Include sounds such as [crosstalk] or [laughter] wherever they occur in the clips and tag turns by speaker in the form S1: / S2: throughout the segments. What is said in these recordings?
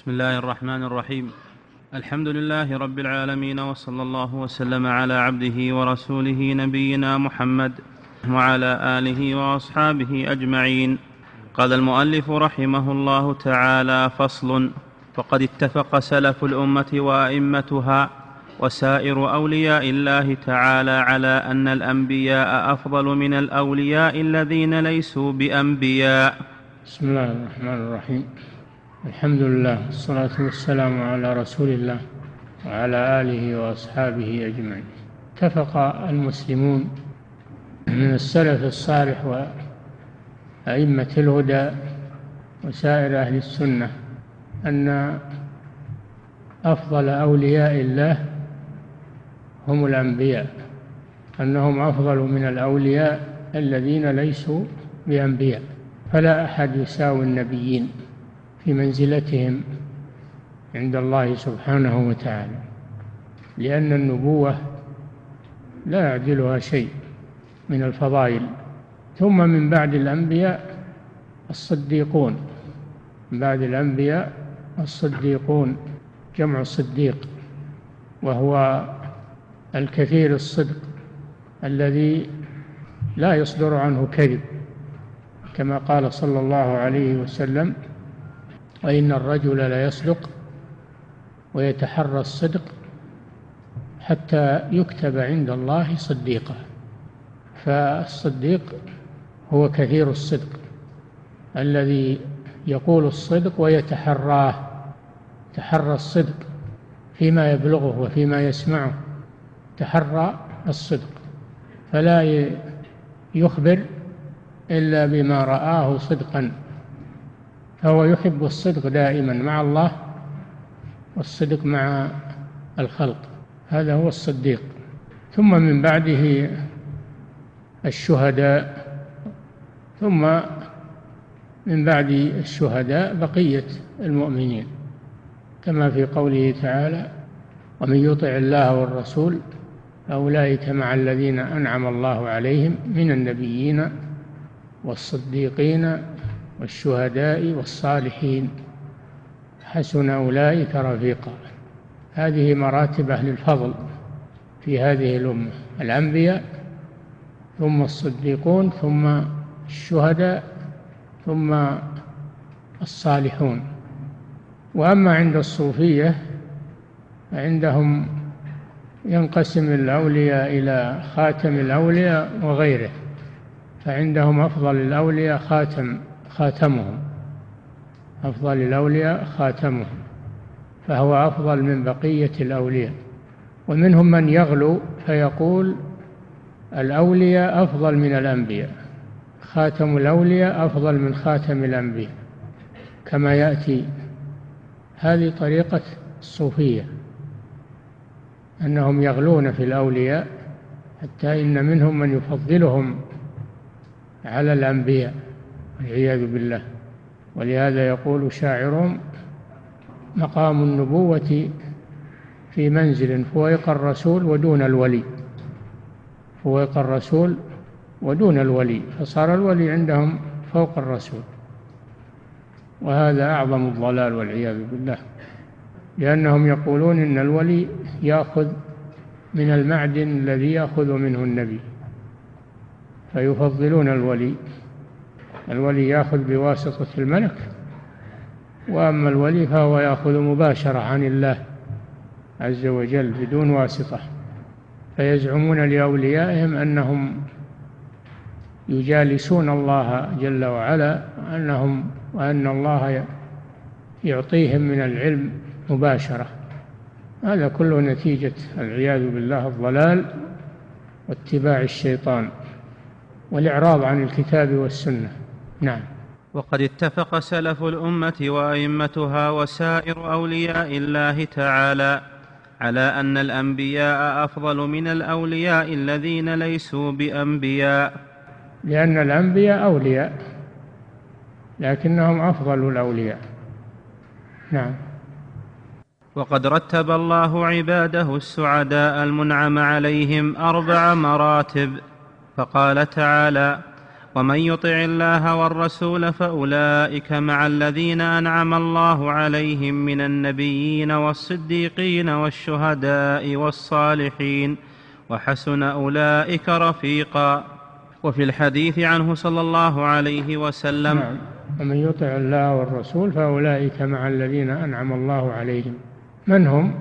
S1: بسم الله الرحمن الرحيم الحمد لله رب العالمين وصلى الله وسلم على عبده ورسوله نبينا محمد وعلى اله واصحابه اجمعين قال المؤلف رحمه الله تعالى فصل وقد اتفق سلف الامه وائمتها وسائر اولياء الله تعالى على ان الانبياء افضل من الاولياء الذين ليسوا بانبياء
S2: بسم الله الرحمن الرحيم الحمد لله والصلاة والسلام على رسول الله وعلى آله وأصحابه أجمعين اتفق المسلمون من السلف الصالح وأئمة الهدى وسائر أهل السنة أن أفضل أولياء الله هم الأنبياء أنهم أفضل من الأولياء الذين ليسوا بأنبياء فلا أحد يساوي النبيين في منزلتهم عند الله سبحانه وتعالى لأن النبوة لا يعدلها شيء من الفضائل ثم من بعد الأنبياء الصديقون من بعد الأنبياء الصديقون جمع الصديق وهو الكثير الصدق الذي لا يصدر عنه كذب كما قال صلى الله عليه وسلم وإن الرجل ليصدق ويتحرى الصدق حتى يكتب عند الله صديقا فالصديق هو كثير الصدق الذي يقول الصدق ويتحراه تحرى الصدق فيما يبلغه وفيما يسمعه تحرى الصدق فلا يخبر إلا بما رآه صدقا فهو يحب الصدق دائما مع الله والصدق مع الخلق هذا هو الصديق ثم من بعده الشهداء ثم من بعد الشهداء بقية المؤمنين كما في قوله تعالى ومن يطع الله والرسول فأولئك مع الذين أنعم الله عليهم من النبيين والصديقين والشهداء والصالحين حسن أولئك رفيقا هذه مراتب أهل الفضل في هذه الأمة الأنبياء ثم الصديقون ثم الشهداء ثم الصالحون وأما عند الصوفية فعندهم ينقسم الأولياء إلى خاتم الأولياء وغيره فعندهم أفضل الأولياء خاتم خاتمهم أفضل الأولياء خاتمهم فهو أفضل من بقية الأولياء ومنهم من يغلو فيقول الأولياء أفضل من الأنبياء خاتم الأولياء أفضل من خاتم الأنبياء كما يأتي هذه طريقة الصوفية أنهم يغلون في الأولياء حتى إن منهم من يفضلهم على الأنبياء والعياذ بالله ولهذا يقول شاعرهم مقام النبوة في منزل فويق الرسول ودون الولي فويق الرسول ودون الولي فصار الولي عندهم فوق الرسول وهذا أعظم الضلال والعياذ بالله لأنهم يقولون إن الولي يأخذ من المعدن الذي يأخذ منه النبي فيفضلون الولي الولي يأخذ بواسطة الملك وأما الولي فهو يأخذ مباشرة عن الله عز وجل بدون واسطة فيزعمون لأوليائهم أنهم يجالسون الله جل وعلا أنهم وأن الله يعطيهم من العلم مباشرة هذا كله نتيجة العياذ بالله الضلال واتباع الشيطان والإعراض عن الكتاب والسنة نعم
S1: وقد اتفق سلف الامه وائمتها وسائر اولياء الله تعالى على ان الانبياء افضل من الاولياء الذين ليسوا بانبياء
S2: لان الانبياء اولياء لكنهم افضل الاولياء نعم
S1: وقد رتب الله عباده السعداء المنعم عليهم اربع مراتب فقال تعالى ومن يطع الله والرسول فاولئك مع الذين انعم الله عليهم من النبيين والصديقين والشهداء والصالحين وحسن اولئك رفيقا وفي الحديث عنه صلى الله عليه وسلم نعم.
S2: ومن يطع الله والرسول فاولئك مع الذين انعم الله عليهم من هم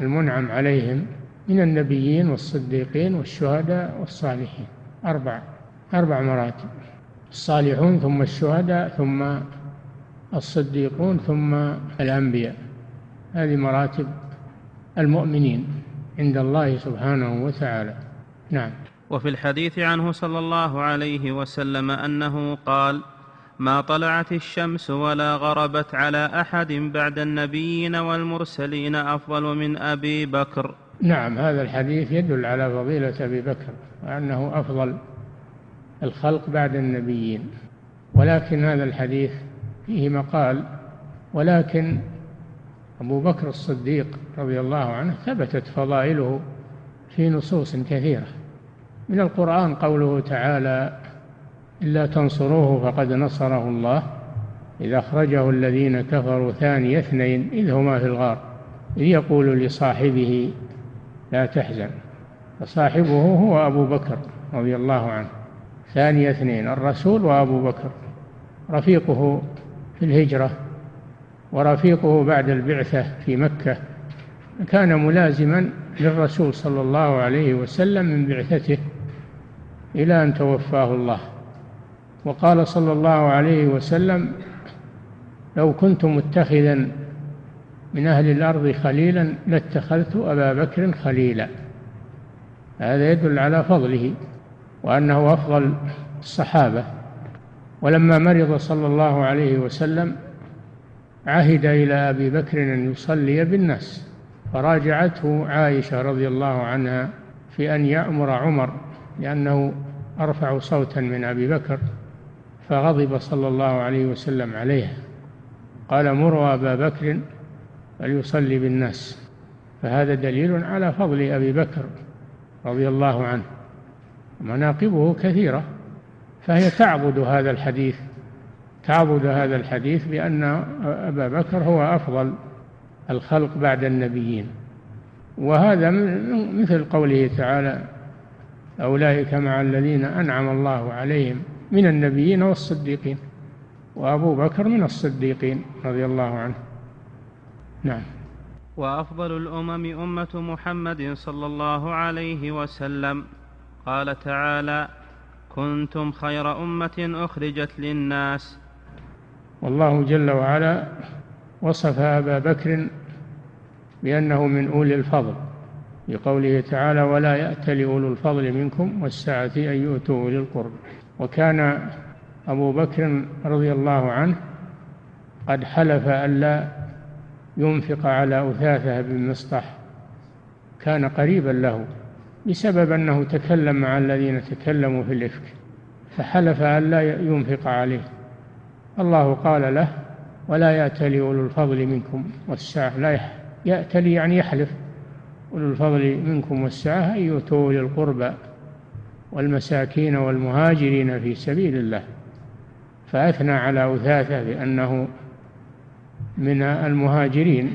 S2: المنعم عليهم من النبيين والصديقين والشهداء والصالحين اربعه أربع مراتب الصالحون ثم الشهداء ثم الصديقون ثم الأنبياء هذه مراتب المؤمنين عند الله سبحانه وتعالى نعم
S1: وفي الحديث عنه صلى الله عليه وسلم أنه قال ما طلعت الشمس ولا غربت على أحد بعد النبيين والمرسلين أفضل من أبي بكر
S2: نعم هذا الحديث يدل على فضيلة أبي بكر وأنه أفضل الخلق بعد النبيين ولكن هذا الحديث فيه مقال ولكن أبو بكر الصديق رضي الله عنه ثبتت فضائله في نصوص كثيرة من القرآن قوله تعالى إلا تنصروه فقد نصره الله إذا أخرجه الذين كفروا ثاني اثنين إذ هما في الغار إذ يقول لصاحبه لا تحزن فصاحبه هو أبو بكر رضي الله عنه ثاني اثنين الرسول وأبو بكر رفيقه في الهجرة ورفيقه بعد البعثة في مكة كان ملازما للرسول صلى الله عليه وسلم من بعثته إلى أن توفاه الله وقال صلى الله عليه وسلم لو كنت متخذا من أهل الأرض خليلا لاتخذت أبا بكر خليلا هذا يدل على فضله وأنه أفضل الصحابة ولما مرض صلى الله عليه وسلم عهد إلى أبي بكر أن يصلي بالناس فراجعته عائشة رضي الله عنها في أن يأمر عمر لأنه أرفع صوتا من أبي بكر فغضب صلى الله عليه وسلم عليها قال مروا أبا بكر فليصلي بالناس فهذا دليل على فضل أبي بكر رضي الله عنه مناقبه كثيرة فهي تعبد هذا الحديث تعبد هذا الحديث بأن أبا بكر هو أفضل الخلق بعد النبيين وهذا مثل قوله تعالى أولئك مع الذين أنعم الله عليهم من النبيين والصديقين وأبو بكر من الصديقين رضي الله عنه نعم
S1: وأفضل الأمم أمة محمد صلى الله عليه وسلم قال تعالى كنتم خير امه اخرجت للناس
S2: والله جل وعلا وصف ابا بكر بانه من اولي الفضل بقوله تعالى ولا يات لاولو الفضل منكم والسعه ان يؤتوا اولي القرب وكان ابو بكر رضي الله عنه قد حلف الا ينفق على اثاثه بن مصطح كان قريبا له بسبب أنه تكلم مع الذين تكلموا في الإفك فحلف أن لا ينفق عليه الله قال له ولا يأتلي أولو الفضل منكم والسعة لا يأتلي يعني يحلف أولو الفضل منكم والسعة أن يؤتوا أولي القربى والمساكين والمهاجرين في سبيل الله فأثنى على أثاثة بأنه من المهاجرين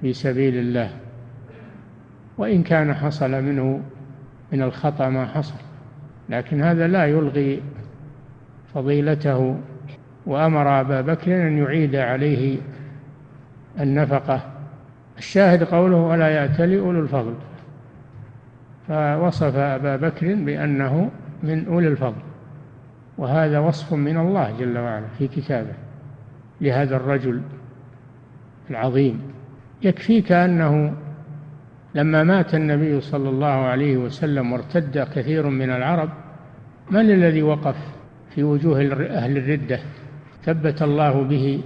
S2: في سبيل الله وإن كان حصل منه من الخطأ ما حصل لكن هذا لا يلغي فضيلته وأمر أبا بكر أن يعيد عليه النفقة الشاهد قوله ولا يأتلي أولو الفضل فوصف أبا بكر بأنه من أولي الفضل وهذا وصف من الله جل وعلا في كتابه لهذا الرجل العظيم يكفيك أنه لما مات النبي صلى الله عليه وسلم وارتد كثير من العرب من الذي وقف في وجوه أهل الردة ثبت الله به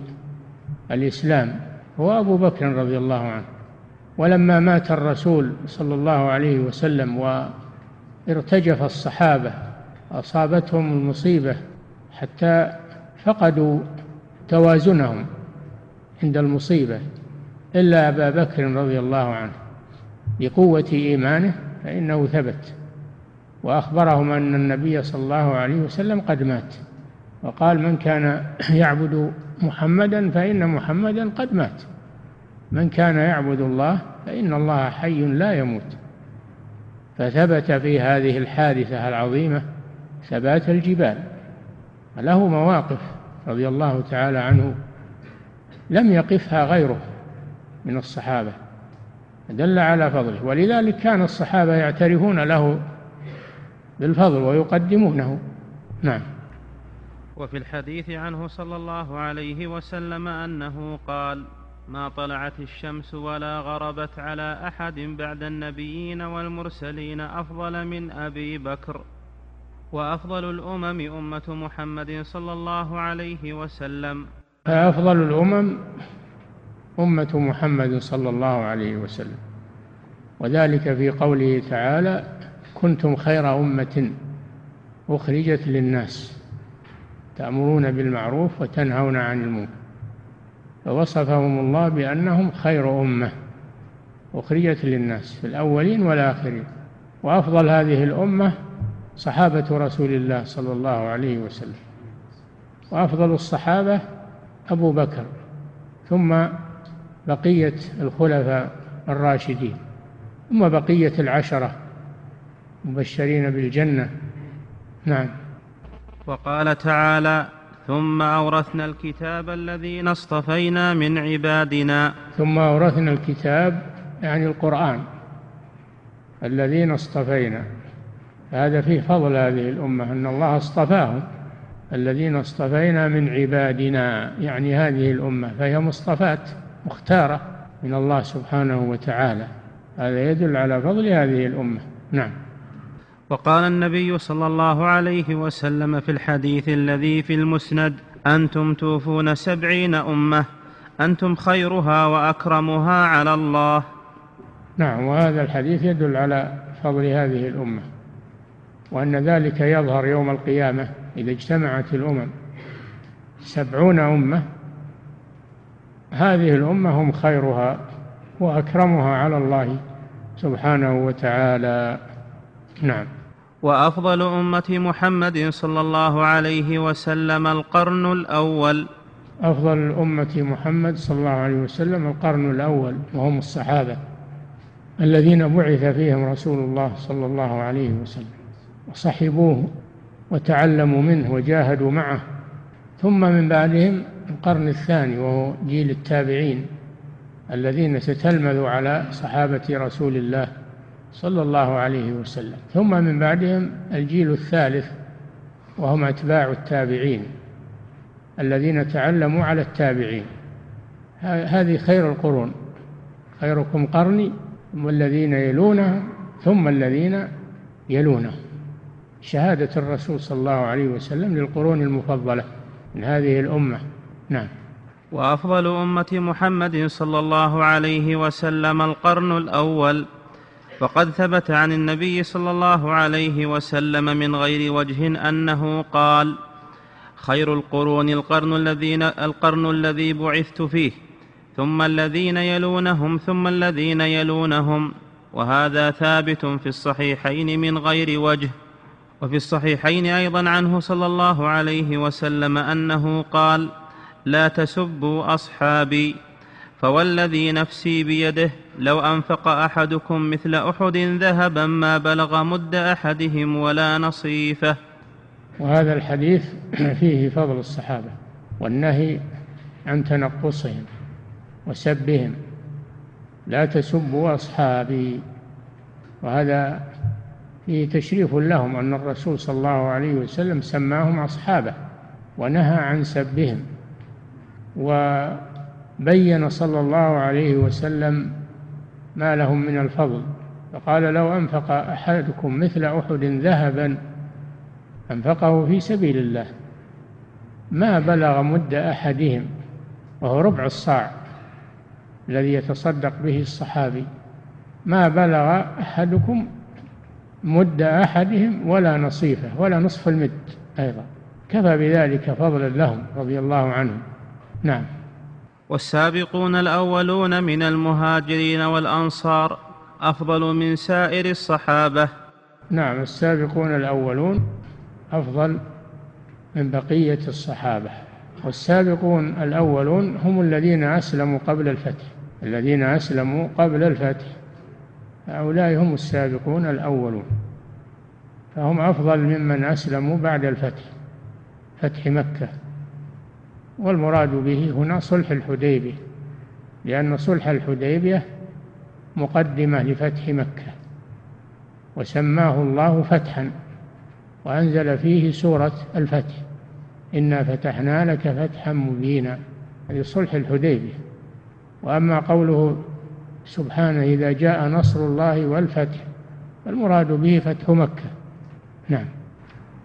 S2: الإسلام هو أبو بكر رضي الله عنه ولما مات الرسول صلى الله عليه وسلم وارتجف الصحابة أصابتهم المصيبة حتى فقدوا توازنهم عند المصيبة إلا أبا بكر رضي الله عنه بقوة إيمانه فإنه ثبت وأخبرهم أن النبي صلى الله عليه وسلم قد مات وقال من كان يعبد محمدا فإن محمدا قد مات من كان يعبد الله فإن الله حي لا يموت فثبت في هذه الحادثة العظيمة ثبات الجبال له مواقف رضي الله تعالى عنه لم يقفها غيره من الصحابه دل على فضله ولذلك كان الصحابة يعترفون له بالفضل ويقدمونه نعم
S1: وفي الحديث عنه صلى الله عليه وسلم أنه قال ما طلعت الشمس ولا غربت على أحد بعد النبيين والمرسلين أفضل من أبي بكر وأفضل الأمم أمة محمد صلى الله عليه وسلم
S2: فأفضل الأمم أمة محمد صلى الله عليه وسلم وذلك في قوله تعالى كنتم خير أمة أخرجت للناس تأمرون بالمعروف وتنهون عن المنكر فوصفهم الله بأنهم خير أمة أخرجت للناس في الأولين والآخرين وأفضل هذه الأمة صحابة رسول الله صلى الله عليه وسلم وأفضل الصحابة أبو بكر ثم بقية الخلفاء الراشدين ثم بقية العشرة مبشرين بالجنة نعم
S1: وقال تعالى ثم أورثنا الكتاب الذين اصطفينا من عبادنا
S2: ثم أورثنا الكتاب يعني القرآن الذين اصطفينا هذا فيه فضل هذه الأمة أن الله اصطفاهم الذين اصطفينا من عبادنا يعني هذه الأمة فهي مصطفات مختارة من الله سبحانه وتعالى هذا يدل على فضل هذه الأمة نعم
S1: وقال النبي صلى الله عليه وسلم في الحديث الذي في المسند أنتم توفون سبعين أمة أنتم خيرها وأكرمها على الله
S2: نعم وهذا الحديث يدل على فضل هذه الأمة وأن ذلك يظهر يوم القيامة إذا اجتمعت الأمم سبعون أمة هذه الأمة هم خيرها وأكرمها على الله سبحانه وتعالى نعم
S1: وافضل امه محمد صلى الله عليه وسلم القرن الاول
S2: افضل امه محمد صلى الله عليه وسلم القرن الاول وهم الصحابه الذين بعث فيهم رسول الله صلى الله عليه وسلم وصحبوه وتعلموا منه وجاهدوا معه ثم من بعدهم القرن الثاني وهو جيل التابعين الذين تتلمذوا على صحابة رسول الله صلى الله عليه وسلم ثم من بعدهم الجيل الثالث وهم أتباع التابعين الذين تعلموا على التابعين هذه خير القرون خيركم قرني ثم الذين يلونه ثم الذين يلونه شهادة الرسول صلى الله عليه وسلم للقرون المفضلة من هذه الأمة نعم
S1: وافضل امه محمد صلى الله عليه وسلم القرن الاول فقد ثبت عن النبي صلى الله عليه وسلم من غير وجه انه قال خير القرون القرن الذين القرن الذي بعثت فيه ثم الذين يلونهم ثم الذين يلونهم وهذا ثابت في الصحيحين من غير وجه وفي الصحيحين ايضا عنه صلى الله عليه وسلم انه قال لا تسبوا اصحابي فوالذي نفسي بيده لو انفق احدكم مثل احد ذهبا ما بلغ مد احدهم ولا نصيفه
S2: وهذا الحديث [clears throat] فيه فضل الصحابه والنهي عن تنقصهم وسبهم لا تسبوا اصحابي وهذا فيه تشريف لهم ان الرسول صلى الله عليه وسلم سماهم اصحابه ونهى عن سبهم وبين صلى الله عليه وسلم ما لهم من الفضل فقال لو أنفق أحدكم مثل أحد ذهبا أنفقه في سبيل الله ما بلغ مد أحدهم وهو ربع الصاع الذي يتصدق به الصحابي ما بلغ أحدكم مد أحدهم ولا نصيفه ولا نصف المد أيضا كفى بذلك فضلا لهم رضي الله عنهم نعم
S1: والسابقون الأولون من المهاجرين والأنصار أفضل من سائر الصحابة
S2: نعم السابقون الأولون أفضل من بقية الصحابة والسابقون الأولون هم الذين أسلموا قبل الفتح الذين أسلموا قبل الفتح هؤلاء هم السابقون الأولون فهم أفضل ممن أسلموا بعد الفتح فتح مكة والمراد به هنا صلح الحديبية لأن صلح الحديبية مقدمة لفتح مكة وسماه الله فتحا وأنزل فيه سورة الفتح إنا فتحنا لك فتحا مبينا هذه صلح الحديبية وأما قوله سبحانه إذا جاء نصر الله والفتح المراد به فتح مكة نعم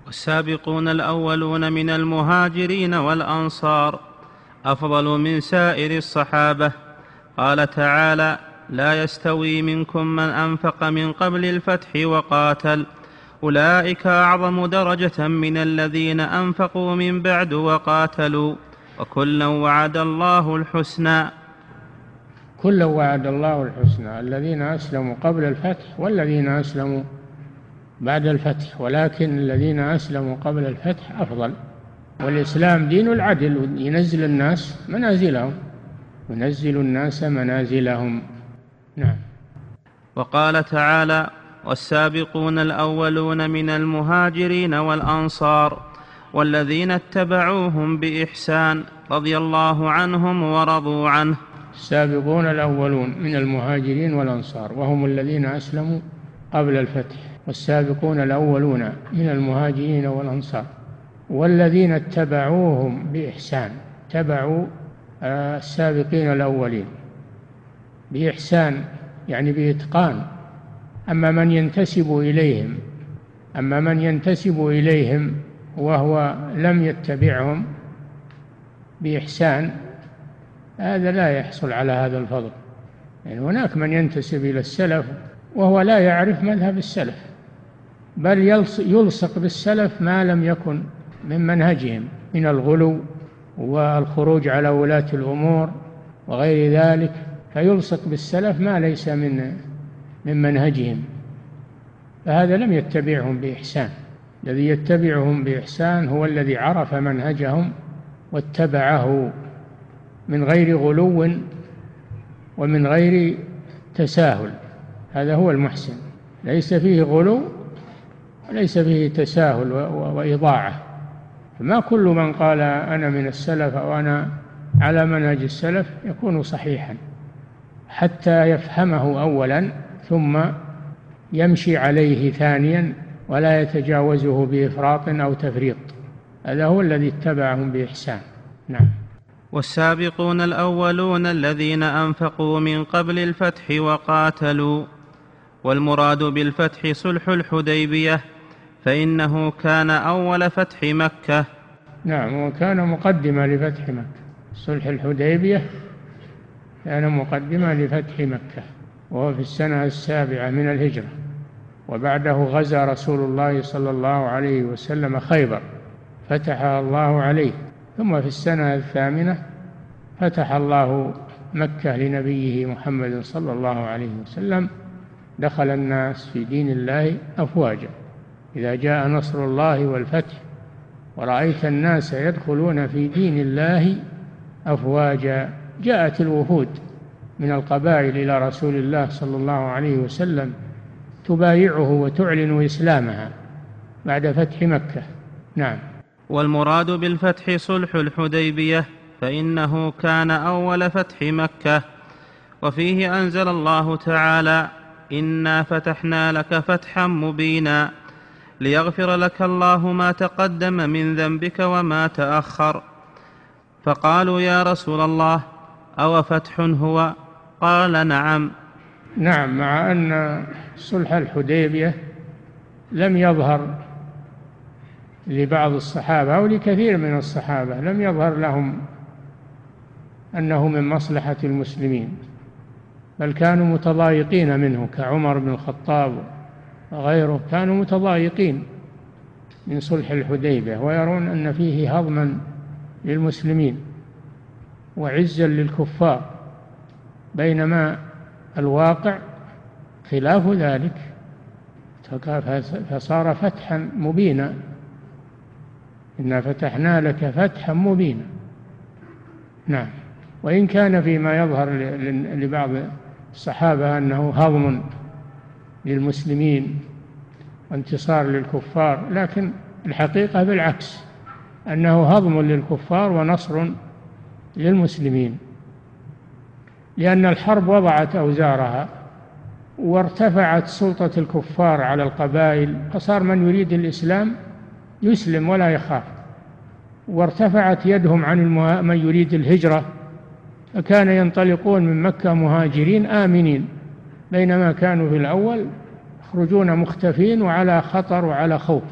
S1: والسابقون الأولون من المهاجرين والأنصار أفضل من سائر الصحابة قال تعالى لا يستوي منكم من أنفق من قبل الفتح وقاتل أولئك أعظم درجة من الذين أنفقوا من بعد وقاتلوا وكلا وعد الله الحسنى
S2: كلا وعد الله الحسنى الذين أسلموا قبل الفتح والذين أسلموا بعد الفتح ولكن الذين أسلموا قبل الفتح أفضل والإسلام دين العدل ينزل الناس منازلهم ينزل الناس منازلهم نعم
S1: وقال تعالى والسابقون الأولون من المهاجرين والأنصار والذين اتبعوهم بإحسان رضي الله عنهم ورضوا عنه
S2: السابقون الأولون من المهاجرين والأنصار وهم الذين أسلموا قبل الفتح والسابقون الأولون من المهاجرين والأنصار والذين اتبعوهم بإحسان اتبعوا آه، السابقين الأولين بإحسان يعني بإتقان أما من ينتسب إليهم أما من ينتسب إليهم وهو لم يتبعهم بإحسان هذا لا يحصل على هذا الفضل يعني هناك من ينتسب إلى السلف وهو لا يعرف مذهب السلف بل يلصق بالسلف ما لم يكن من منهجهم من الغلو والخروج على ولاة الأمور وغير ذلك فيلصق بالسلف ما ليس من من منهجهم فهذا لم يتبعهم بإحسان الذي يتبعهم بإحسان هو الذي عرف منهجهم واتبعه من غير غلو ومن غير تساهل هذا هو المحسن ليس فيه غلو وليس فيه تساهل وإضاعة ما كل من قال أنا من السلف أو أنا على منهج السلف يكون صحيحا حتى يفهمه أولا ثم يمشي عليه ثانيا ولا يتجاوزه بإفراط أو تفريط هذا هو الذي اتبعهم بإحسان نعم
S1: والسابقون الأولون الذين أنفقوا من قبل الفتح وقاتلوا والمراد بالفتح صلح الحديبيه فإنه كان أول فتح مكة
S2: نعم وكان مقدمة لفتح مكة صلح الحديبية كان مقدمة لفتح مكة وهو في السنة السابعة من الهجرة وبعده غزا رسول الله صلى الله عليه وسلم خيبر فتحها الله عليه ثم في السنة الثامنة فتح الله مكة لنبيه محمد صلى الله عليه وسلم دخل الناس في دين الله أفواجا إذا جاء نصر الله والفتح ورأيت الناس يدخلون في دين الله أفواجا جاءت الوفود من القبائل إلى رسول الله صلى الله عليه وسلم تبايعه وتعلن إسلامها بعد فتح مكة نعم
S1: والمراد بالفتح صلح الحديبية فإنه كان أول فتح مكة وفيه أنزل الله تعالى إنا فتحنا لك فتحا مبينا ليغفر لك الله ما تقدم من ذنبك وما تاخر فقالوا يا رسول الله او فتح هو قال نعم
S2: نعم مع ان صلح الحديبيه لم يظهر لبعض الصحابه او لكثير من الصحابه لم يظهر لهم انه من مصلحه المسلمين بل كانوا متضايقين منه كعمر بن الخطاب وغيره كانوا متضايقين من صلح الحديبة ويرون أن فيه هضما للمسلمين وعزا للكفار بينما الواقع خلاف ذلك فصار فتحا مبينا إنا فتحنا لك فتحا مبينا نعم وإن كان فيما يظهر لبعض الصحابة أنه هضم للمسلمين وانتصار للكفار لكن الحقيقة بالعكس أنه هضم للكفار ونصر للمسلمين لأن الحرب وضعت أوزارها وارتفعت سلطة الكفار على القبائل فصار من يريد الإسلام يسلم ولا يخاف وارتفعت يدهم عن من يريد الهجرة فكان ينطلقون من مكة مهاجرين آمنين بينما كانوا في الأول يخرجون مختفين وعلى خطر وعلى خوف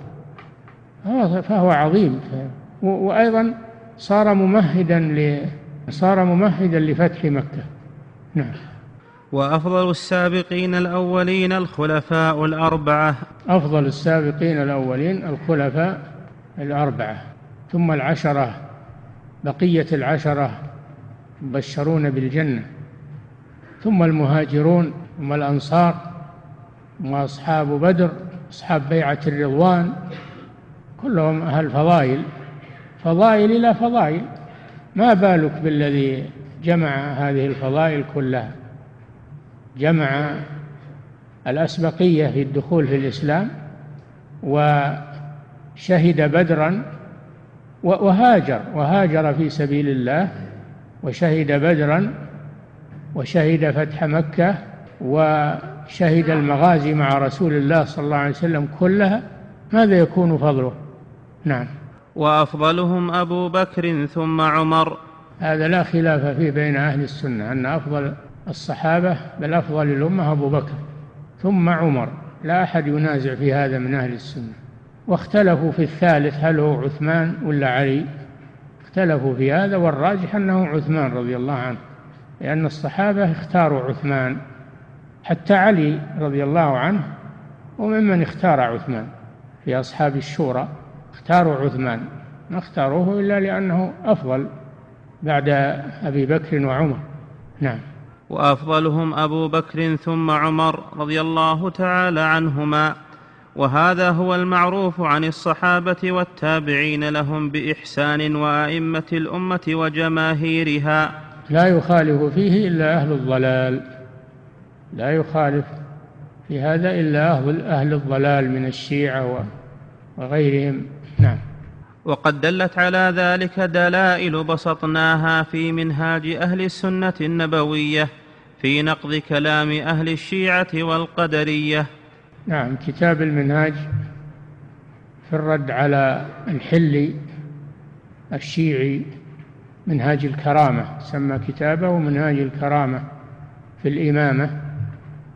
S2: فهو عظيم وأيضا صار ممهدا ل صار ممهدا لفتح مكة نعم
S1: وأفضل السابقين الأولين الخلفاء الأربعة
S2: أفضل السابقين الأولين الخلفاء الأربعة ثم العشرة بقية العشرة مبشرون بالجنة ثم المهاجرون هم الأنصار وأصحاب بدر أصحاب بيعة الرضوان كلهم أهل فضائل فضائل إلى فضائل ما بالك بالذي جمع هذه الفضائل كلها جمع الأسبقية في الدخول في الإسلام وشهد بدرا وهاجر وهاجر في سبيل الله وشهد بدرا وشهد فتح مكة وشهد المغازي مع رسول الله صلى الله عليه وسلم كلها ماذا يكون فضله نعم
S1: وأفضلهم أبو بكر ثم عمر
S2: هذا لا خلاف فيه بين أهل السنة أن أفضل الصحابة بل أفضل الأمة أبو بكر ثم عمر لا أحد ينازع في هذا من أهل السنة واختلفوا في الثالث هل هو عثمان ولا علي اختلفوا في هذا والراجح أنه عثمان رضي الله عنه لأن الصحابة اختاروا عثمان حتى علي رضي الله عنه وممن اختار عثمان في أصحاب الشورى اختاروا عثمان ما اختاروه إلا لأنه أفضل بعد أبي بكر وعمر نعم
S1: وأفضلهم أبو بكر ثم عمر رضي الله تعالى عنهما وهذا هو المعروف عن الصحابة والتابعين لهم بإحسان وأئمة الأمة وجماهيرها
S2: لا يخالف فيه إلا أهل الضلال لا يخالف في هذا إلا أهل, أهل الضلال من الشيعة وغيرهم نعم
S1: وقد دلت على ذلك دلائل بسطناها في منهاج أهل السنة النبوية في نقض كلام أهل الشيعة والقدرية
S2: نعم كتاب المنهاج في الرد على الحلي الشيعي منهاج الكرامة سمى كتابه منهاج الكرامة في الإمامة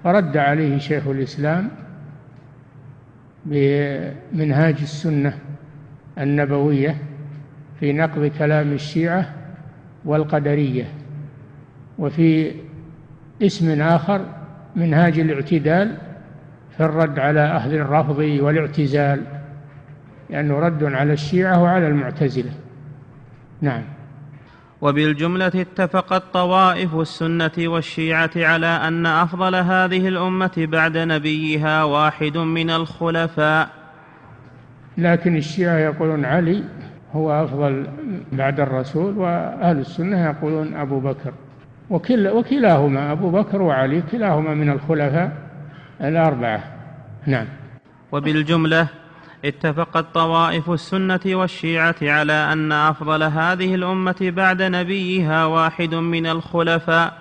S2: فرد عليه شيخ الإسلام بمنهاج السنة النبوية في نقض كلام الشيعة والقدرية وفي اسم آخر منهاج الاعتدال في الرد على أهل الرفض والاعتزال لأنه رد على الشيعة وعلى المعتزلة نعم
S1: وبالجملة اتفقت طوائف السنة والشيعة على أن أفضل هذه الأمة بعد نبيها واحد من الخلفاء
S2: لكن الشيعة يقولون علي هو أفضل بعد الرسول وأهل السنة يقولون أبو بكر وكل وكلاهما أبو بكر وعلي كلاهما من الخلفاء الأربعة نعم
S1: وبالجملة اتفقت طوائف السنه والشيعه على ان افضل هذه الامه بعد نبيها واحد من الخلفاء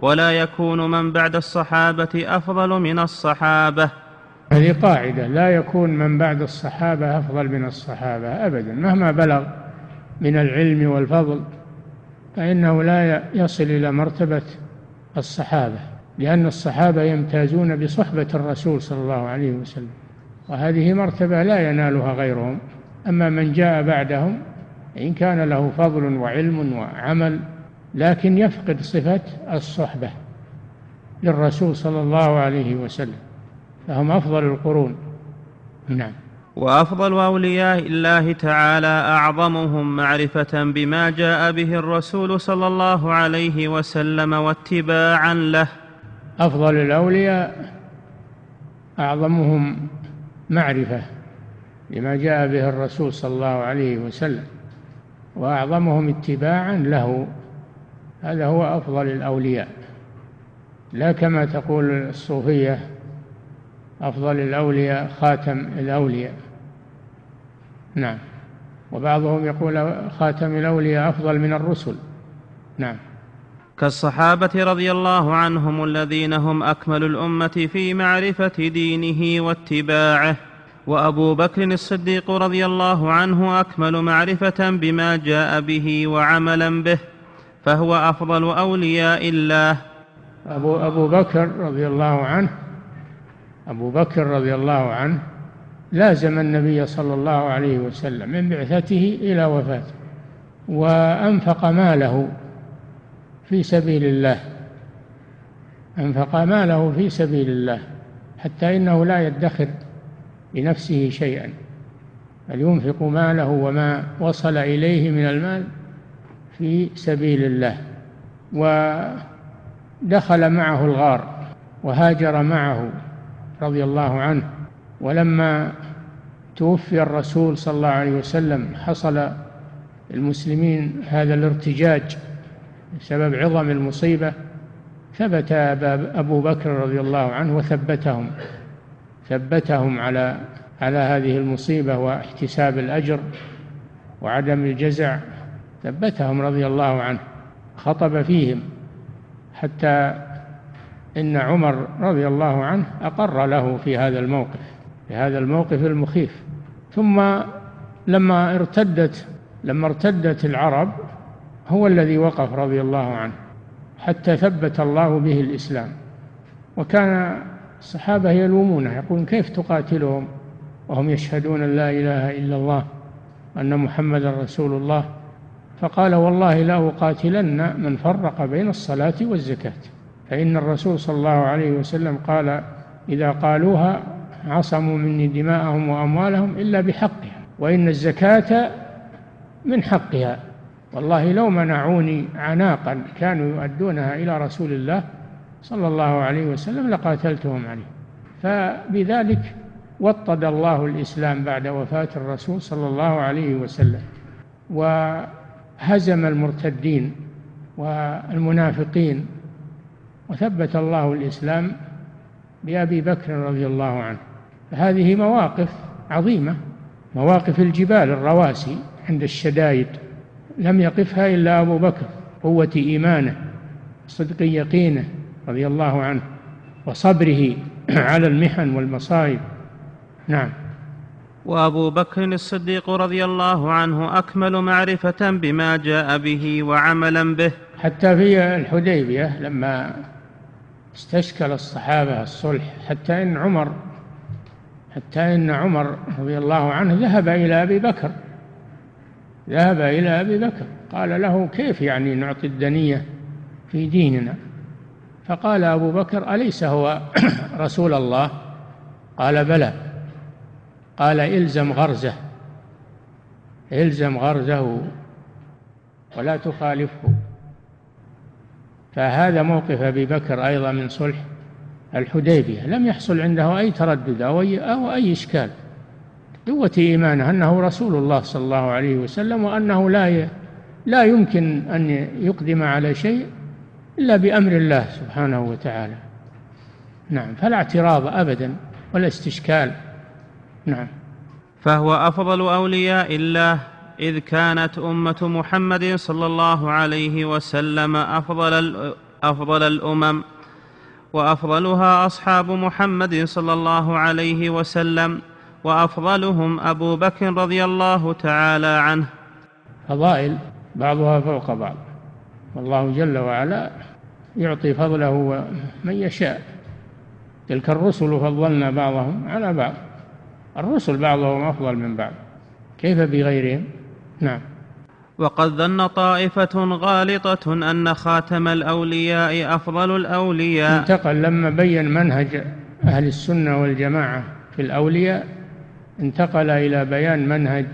S1: ولا يكون من بعد الصحابه افضل من الصحابه
S2: هذه قاعده لا يكون من بعد الصحابه افضل من الصحابه ابدا مهما بلغ من العلم والفضل فانه لا يصل الى مرتبه الصحابه لان الصحابه يمتازون بصحبه الرسول صلى الله عليه وسلم وهذه مرتبة لا ينالها غيرهم أما من جاء بعدهم إن كان له فضل وعلم وعمل لكن يفقد صفة الصحبة للرسول صلى الله عليه وسلم فهم أفضل القرون نعم
S1: وافضل اولياء الله تعالى اعظمهم معرفه بما جاء به الرسول صلى الله عليه وسلم واتباعا له
S2: افضل الاولياء اعظمهم معرفة لما جاء به الرسول صلى الله عليه وسلم وأعظمهم اتباعا له هذا هو أفضل الأولياء لا كما تقول الصوفية أفضل الأولياء خاتم الأولياء نعم وبعضهم يقول خاتم الأولياء أفضل من الرسل نعم
S1: كالصحابة رضي الله عنهم الذين هم أكمل الأمة في معرفة دينه واتباعه وأبو بكر الصديق رضي الله عنه أكمل معرفة بما جاء به وعملا به فهو أفضل أولياء الله
S2: أبو, أبو بكر رضي الله عنه أبو بكر رضي الله عنه لازم النبي صلى الله عليه وسلم من بعثته إلى وفاته وأنفق ماله في سبيل الله أنفق ماله في سبيل الله حتى إنه لا يدخر بنفسه شيئا بل ينفق ماله وما وصل إليه من المال في سبيل الله ودخل معه الغار وهاجر معه رضي الله عنه ولما توفي الرسول صلى الله عليه وسلم حصل المسلمين هذا الارتجاج بسبب عظم المصيبة ثبت أبو بكر رضي الله عنه وثبتهم ثبتهم على على هذه المصيبة واحتساب الأجر وعدم الجزع ثبتهم رضي الله عنه خطب فيهم حتى إن عمر رضي الله عنه أقر له في هذا الموقف في هذا الموقف المخيف ثم لما ارتدت لما ارتدت العرب هو الذي وقف رضي الله عنه حتى ثبت الله به الإسلام وكان الصحابة يلومونه يقولون كيف تقاتلهم وهم يشهدون أن لا إله إلا الله أن محمدا رسول الله فقال والله لا أقاتلن من فرق بين الصلاة والزكاة فإن الرسول صلى الله عليه وسلم قال إذا قالوها عصموا مني دماءهم وأموالهم إلا بحقها وإن الزكاة من حقها والله لو منعوني عناقا كانوا يؤدونها إلى رسول الله صلى الله عليه وسلم لقاتلتهم عليه فبذلك وطد الله الإسلام بعد وفاة الرسول صلى الله عليه وسلم وهزم المرتدين والمنافقين وثبت الله الإسلام بأبي بكر رضي الله عنه فهذه مواقف عظيمة مواقف الجبال الرواسي عند الشدائد لم يقفها إلا أبو بكر قوة إيمانه صدق يقينه رضي الله عنه وصبره [clears throat] على المحن والمصائب نعم
S1: وابو بكر الصديق رضي الله عنه اكمل معرفه بما جاء به وعملا به
S2: حتى في الحديبيه لما استشكل الصحابه الصلح حتى ان عمر حتى ان عمر رضي الله عنه ذهب الى ابي بكر ذهب إلى أبي بكر قال له كيف يعني نعطي الدنية في ديننا فقال أبو بكر أليس هو [clears throat] رسول الله قال بلى قال إلزم غرزه إلزم غرزه ولا تخالفه فهذا موقف أبي بكر أيضا من صلح الحديبية لم يحصل عنده أي تردد أو أي, أو أي إشكال قوة إيمانه أنه رسول الله صلى الله عليه وسلم وأنه لا لا يمكن أن يقدم على شيء إلا بأمر الله سبحانه وتعالى نعم فلا اعتراض أبدا ولا استشكال نعم
S1: فهو أفضل أولياء الله إذ كانت أمة محمد صلى الله عليه وسلم أفضل أفضل الأمم وأفضلها أصحاب محمد صلى الله عليه وسلم وأفضلهم أبو بكر رضي الله تعالى عنه
S2: فضائل بعضها فوق بعض والله جل وعلا يعطي فضله من يشاء تلك الرسل فضلنا بعضهم على بعض الرسل بعضهم أفضل من بعض كيف بغيرهم نعم
S1: وقد ظن طائفة غالطة أن خاتم الأولياء أفضل الأولياء
S2: انتقل لما بين منهج أهل السنة والجماعة في الأولياء انتقل إلى بيان منهج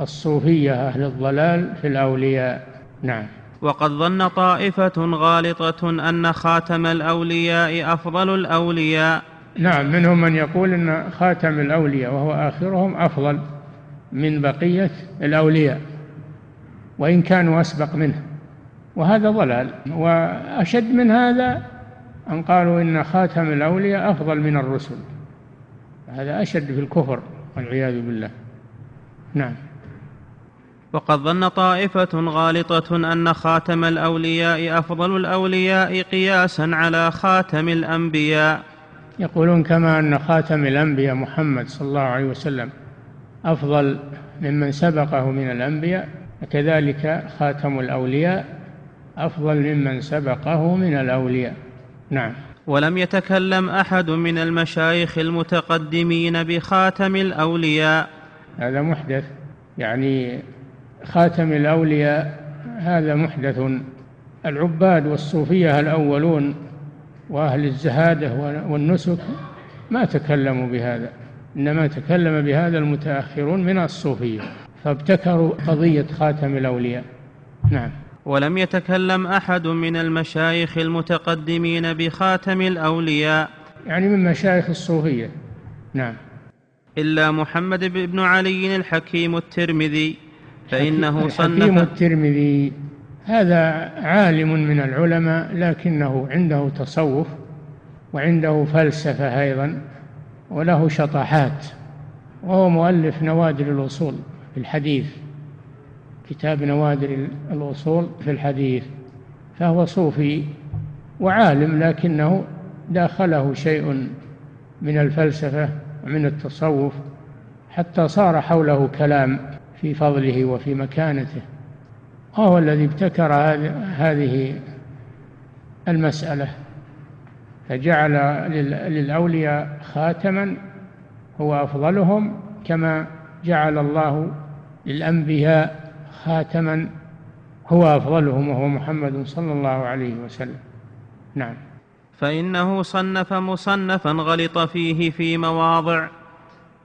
S2: الصوفية أهل الضلال في الأولياء نعم
S1: وقد ظن طائفة غالطة أن خاتم الأولياء أفضل الأولياء
S2: نعم منهم من يقول أن خاتم الأولياء وهو آخرهم أفضل من بقية الأولياء وإن كانوا أسبق منه وهذا ضلال وأشد من هذا أن قالوا إن خاتم الأولياء أفضل من الرسل هذا أشد في الكفر والعياذ بالله نعم
S1: وقد ظن طائفة غالطة أن خاتم الأولياء أفضل الأولياء قياسا على خاتم الأنبياء
S2: يقولون كما أن خاتم الأنبياء محمد صلى الله عليه وسلم أفضل ممن سبقه من الأنبياء وكذلك خاتم الأولياء أفضل ممن سبقه من الأولياء نعم
S1: ولم يتكلم احد من المشايخ المتقدمين بخاتم الاولياء
S2: هذا محدث يعني خاتم الاولياء هذا محدث العباد والصوفيه الاولون واهل الزهاده والنسك ما تكلموا بهذا انما تكلم بهذا المتاخرون من الصوفيه فابتكروا قضيه خاتم الاولياء نعم
S1: ولم يتكلم أحد من المشايخ المتقدمين بخاتم الأولياء
S2: يعني من مشايخ الصوفية نعم
S1: إلا محمد بن علي الحكيم الترمذي فإنه صنف
S2: الحكيم الترمذي هذا عالم من العلماء لكنه عنده تصوف وعنده فلسفة أيضا وله شطحات وهو مؤلف نوادر الوصول في الحديث كتاب نوادر الأصول في الحديث فهو صوفي وعالم لكنه داخله شيء من الفلسفة ومن التصوف حتى صار حوله كلام في فضله وفي مكانته وهو الذي ابتكر هذه المسألة فجعل للأولياء خاتما هو أفضلهم كما جعل الله للأنبياء خاتما هو أفضلهم وهو محمد صلى الله عليه وسلم نعم
S1: فإنه صنف مصنفا غلط فيه في مواضع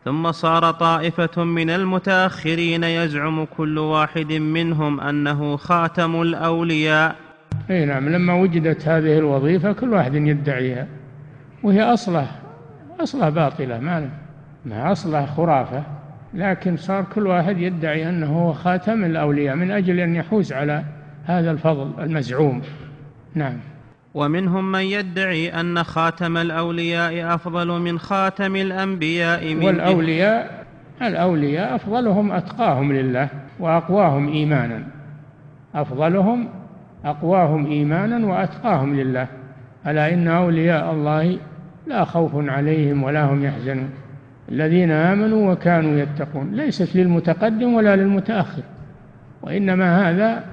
S1: ثم صار طائفة من المتأخرين يزعم كل واحد منهم أنه خاتم الأولياء
S2: أي نعم لما وجدت هذه الوظيفة كل واحد يدعيها وهي أصله أصله باطلة ما ما أصله خرافة لكن صار كل واحد يدعي أنه هو خاتم الأولياء من أجل أن يحوز على هذا الفضل المزعوم نعم
S1: ومنهم من يدعي أن خاتم الأولياء أفضل من خاتم الأنبياء
S2: من والأولياء الأولياء أفضلهم أتقاهم لله وأقواهم إيمانا أفضلهم أقواهم إيمانا وأتقاهم لله ألا إن أولياء الله لا خوف عليهم ولا هم يحزنون الذين آمنوا وكانوا يتقون ليست للمتقدم ولا للمتأخر وإنما هذا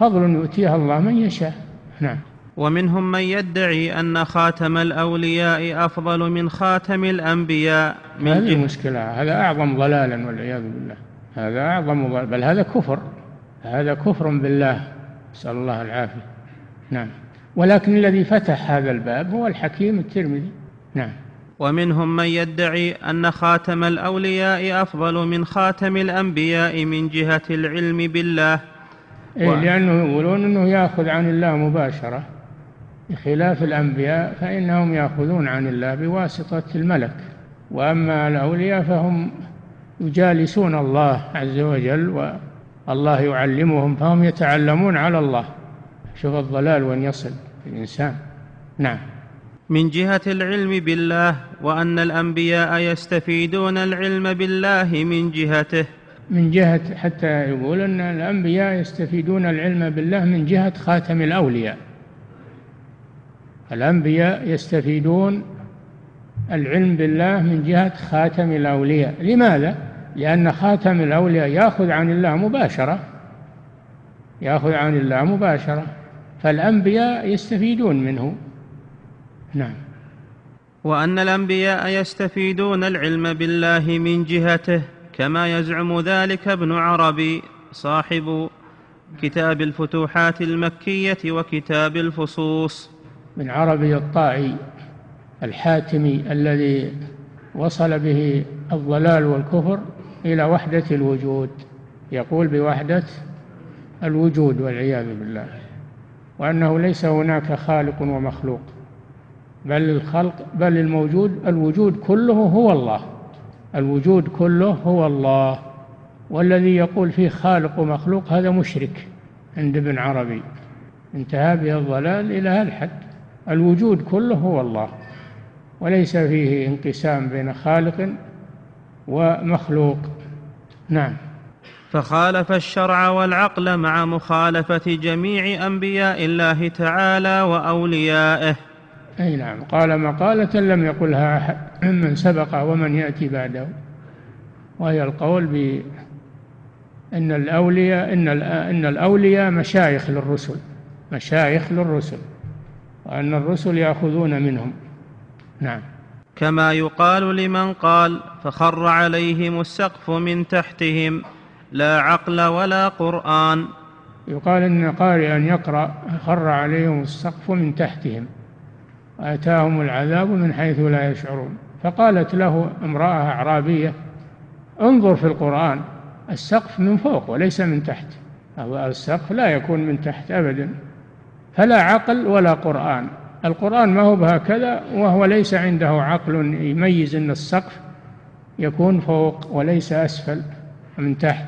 S2: فضل يؤتيها الله من يشاء نعم
S1: ومنهم من يدعي أن خاتم الأولياء أفضل من خاتم الأنبياء
S2: من هذه المشكلة هذا أعظم ضلالا والعياذ بالله هذا أعظم ضلال بل هذا كفر هذا كفر بالله نسأل الله العافية نعم ولكن الذي فتح هذا الباب هو الحكيم الترمذي نعم
S1: ومنهم من يدعي ان خاتم الاولياء افضل من خاتم الانبياء من جهه العلم بالله
S2: إيه لانه يقولون انه ياخذ عن الله مباشره بخلاف الانبياء فانهم ياخذون عن الله بواسطه الملك واما الاولياء فهم يجالسون الله عز وجل والله يعلمهم فهم يتعلمون على الله شوف الضلال وان يصل الانسان نعم
S1: من جهه العلم بالله وان الانبياء يستفيدون العلم بالله من جهته
S2: من جهه حتى يقول ان الانبياء يستفيدون العلم بالله من جهه خاتم الاولياء الانبياء يستفيدون العلم بالله من جهه خاتم الاولياء لماذا لان خاتم الاولياء ياخذ عن الله مباشره ياخذ عن الله مباشره فالانبياء يستفيدون منه نعم
S1: وأن الأنبياء يستفيدون العلم بالله من جهته كما يزعم ذلك ابن عربي صاحب كتاب الفتوحات المكية وكتاب الفصوص
S2: من عربي الطائي الحاتمي الذي وصل به الضلال والكفر إلى وحدة الوجود يقول بوحدة الوجود والعياذ بالله وأنه ليس هناك خالق ومخلوق بل الخلق بل الموجود الوجود كله هو الله الوجود كله هو الله والذي يقول فيه خالق ومخلوق هذا مشرك عند ابن عربي انتهى به الضلال إلى الحد الوجود كله هو الله وليس فيه انقسام بين خالق ومخلوق نعم
S1: فخالف الشرع والعقل مع مخالفة جميع أنبياء الله تعالى وأوليائه
S2: أي نعم قال مقالة لم يقلها أحد ممن سبق ومن يأتي بعده وهي القول ب إن الأولياء إن إن الأولياء مشايخ للرسل مشايخ للرسل وأن الرسل يأخذون منهم نعم
S1: كما يقال لمن قال فخر عليهم السقف من تحتهم لا عقل ولا قرآن
S2: يقال إن قارئا يقرأ خر عليهم السقف من تحتهم وأتاهم العذاب من حيث لا يشعرون فقالت له امرأة أعرابية انظر في القرآن السقف من فوق وليس من تحت أو السقف لا يكون من تحت أبدا فلا عقل ولا قرآن القرآن ما هو بهكذا وهو ليس عنده عقل يميز أن السقف يكون فوق وليس أسفل من تحت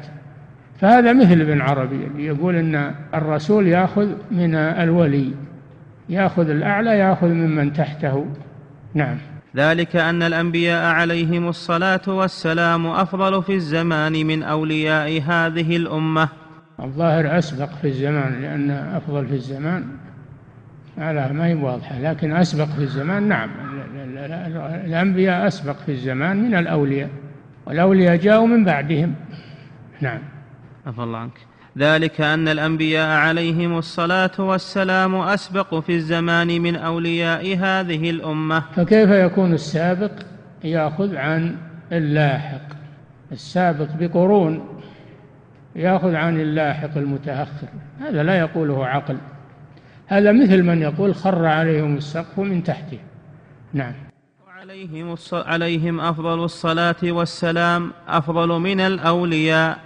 S2: فهذا مثل ابن عربي يقول أن الرسول يأخذ من الولي ياخذ الاعلى ياخذ ممن تحته نعم
S1: ذلك ان الانبياء عليهم الصلاه والسلام افضل في الزمان من اولياء هذه الامه
S2: الظاهر اسبق في الزمان لان افضل في الزمان على ما هي واضحه لكن اسبق في الزمان نعم الانبياء اسبق في الزمان من الاولياء والاولياء جاءوا من بعدهم نعم
S1: عفى الله عنك ذلك ان الانبياء عليهم الصلاه والسلام اسبق في الزمان من اولياء هذه الامه
S2: فكيف يكون السابق ياخذ عن اللاحق السابق بقرون ياخذ عن اللاحق المتاخر هذا لا يقوله عقل هذا مثل من يقول خر عليهم السقف من تحته نعم
S1: عليهم, عليهم أفضل الصلاة والسلام أفضل من الأولياء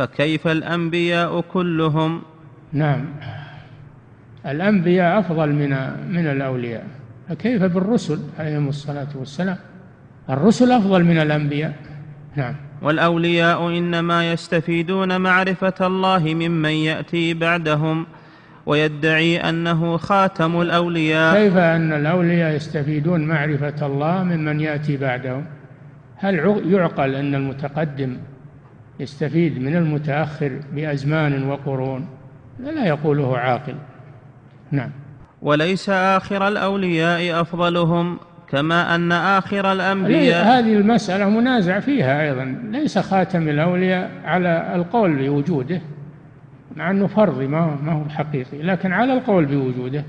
S1: فكيف الأنبياء كلهم
S2: نعم الأنبياء أفضل من من الأولياء فكيف بالرسل عليهم الصلاة والسلام الرسل أفضل من الأنبياء نعم
S1: والأولياء إنما يستفيدون معرفة الله ممن يأتي بعدهم ويدعي أنه خاتم الأولياء
S2: كيف أن الأولياء يستفيدون معرفة الله ممن يأتي بعدهم هل يعقل أن المتقدم يستفيد من المتأخر بأزمان وقرون لا يقوله عاقل نعم
S1: وليس آخر الأولياء أفضلهم كما أن آخر الأنبياء
S2: هذه المسألة منازع فيها أيضا ليس خاتم الأولياء على القول بوجوده مع أنه فرضي ما هو حقيقي لكن على القول بوجوده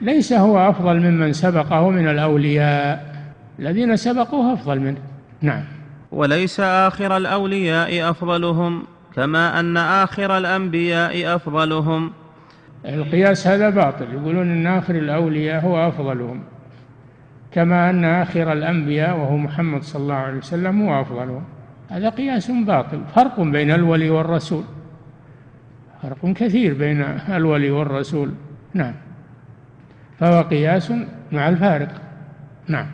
S2: ليس هو أفضل ممن سبقه من الأولياء الذين سبقوه أفضل منه نعم
S1: وليس آخر الأولياء أفضلهم كما أن آخر الأنبياء أفضلهم
S2: القياس هذا باطل يقولون أن آخر الأولياء هو أفضلهم كما أن آخر الأنبياء وهو محمد صلى الله عليه وسلم هو أفضلهم هذا قياس باطل فرق بين الولي والرسول فرق كثير بين الولي والرسول نعم فهو قياس مع الفارق نعم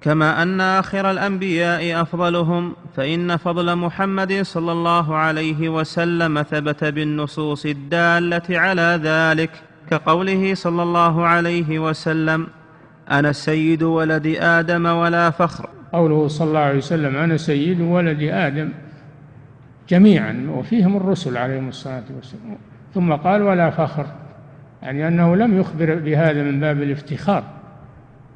S1: كما ان اخر الانبياء افضلهم فان فضل محمد صلى الله عليه وسلم ثبت بالنصوص الداله على ذلك كقوله صلى الله عليه وسلم انا سيد ولد ادم ولا فخر
S2: قوله صلى الله عليه وسلم انا سيد ولد ادم جميعا وفيهم الرسل عليهم الصلاه والسلام ثم قال ولا فخر يعني انه لم يخبر بهذا من باب الافتخار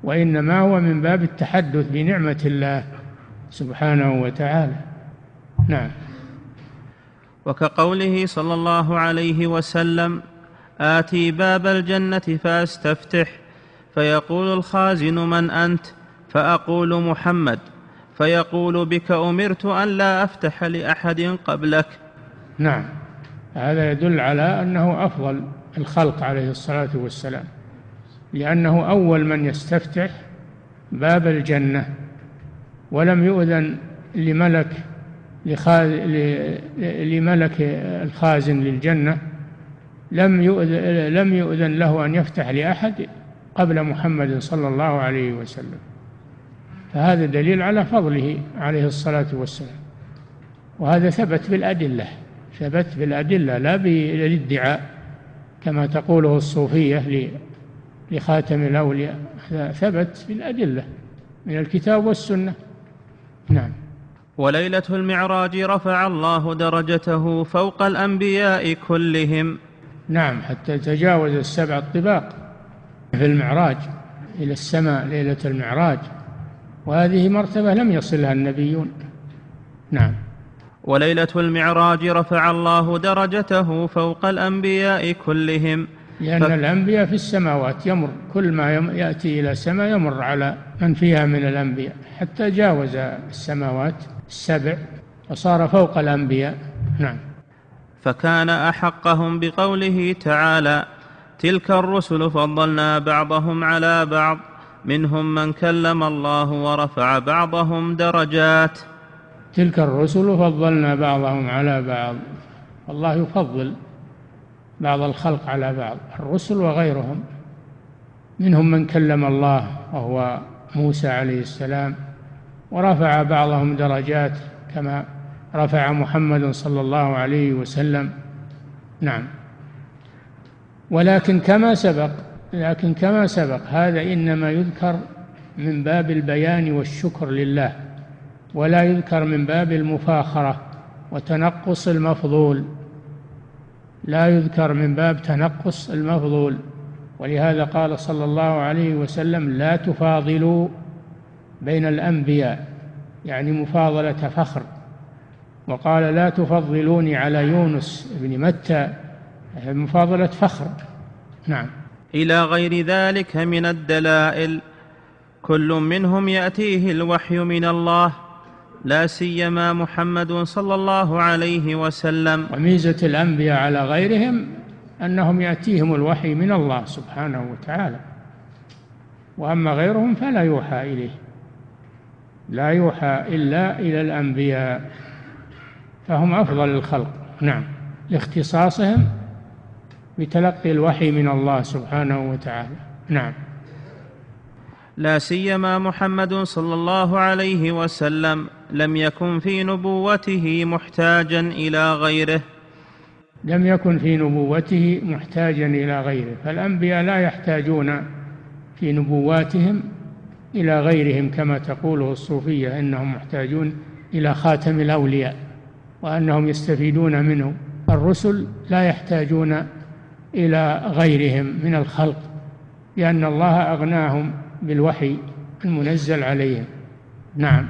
S2: وإنما هو من باب التحدث بنعمة الله سبحانه وتعالى نعم
S1: وكقوله صلى الله عليه وسلم آتي باب الجنة فأستفتح فيقول الخازن من أنت فأقول محمد فيقول بك أمرت أن لا أفتح لأحد قبلك
S2: نعم هذا يدل على أنه أفضل الخلق عليه الصلاة والسلام لأنه أول من يستفتح باب الجنة ولم يؤذن لملك لملك الخازن للجنة لم يؤذن, لم يؤذن له أن يفتح لأحد قبل محمد صلى الله عليه وسلم فهذا دليل على فضله عليه الصلاة والسلام وهذا ثبت بالأدلة ثبت بالأدلة لا بالادعاء كما تقوله الصوفية لخاتم الأولياء هذا ثبت بالأدلة من الكتاب والسنة نعم
S1: وليلة المعراج رفع الله درجته فوق الأنبياء كلهم
S2: نعم حتى تجاوز السبع الطباق في المعراج إلى السماء ليلة المعراج وهذه مرتبة لم يصلها النبيون نعم
S1: وليلة المعراج رفع الله درجته فوق الأنبياء كلهم
S2: لأن ف... الأنبياء في السماوات يمر كل ما يأتي إلى السماء يمر على من فيها من الأنبياء حتى جاوز السماوات السبع وصار فوق الأنبياء نعم
S1: فكان أحقهم بقوله تعالى تلك الرسل فضلنا بعضهم على بعض منهم من كلم الله ورفع بعضهم درجات
S2: تلك الرسل فضلنا بعضهم على بعض الله يفضل بعض الخلق على بعض الرسل وغيرهم منهم من كلم الله وهو موسى عليه السلام ورفع بعضهم درجات كما رفع محمد صلى الله عليه وسلم نعم ولكن كما سبق لكن كما سبق هذا انما يذكر من باب البيان والشكر لله ولا يذكر من باب المفاخره وتنقص المفضول لا يذكر من باب تنقص المفضول ولهذا قال صلى الله عليه وسلم لا تفاضلوا بين الأنبياء يعني مفاضلة فخر وقال لا تفضلوني على يونس بن متى مفاضلة فخر نعم
S1: إلى غير ذلك من الدلائل كل منهم يأتيه الوحي من الله لا سيما محمد صلى الله عليه وسلم
S2: وميزة الأنبياء على غيرهم أنهم يأتيهم الوحي من الله سبحانه وتعالى وأما غيرهم فلا يوحى إليه لا يوحى إلا إلى الأنبياء فهم أفضل الخلق نعم لاختصاصهم بتلقي الوحي من الله سبحانه وتعالى نعم
S1: لا سيما محمد صلى الله عليه وسلم لم يكن في نبوته محتاجا الى غيره
S2: لم يكن في نبوته محتاجا الى غيره فالانبياء لا يحتاجون في نبواتهم الى غيرهم كما تقوله الصوفيه انهم محتاجون الى خاتم الاولياء وانهم يستفيدون منه الرسل لا يحتاجون الى غيرهم من الخلق لان الله اغناهم بالوحي المنزل عليهم نعم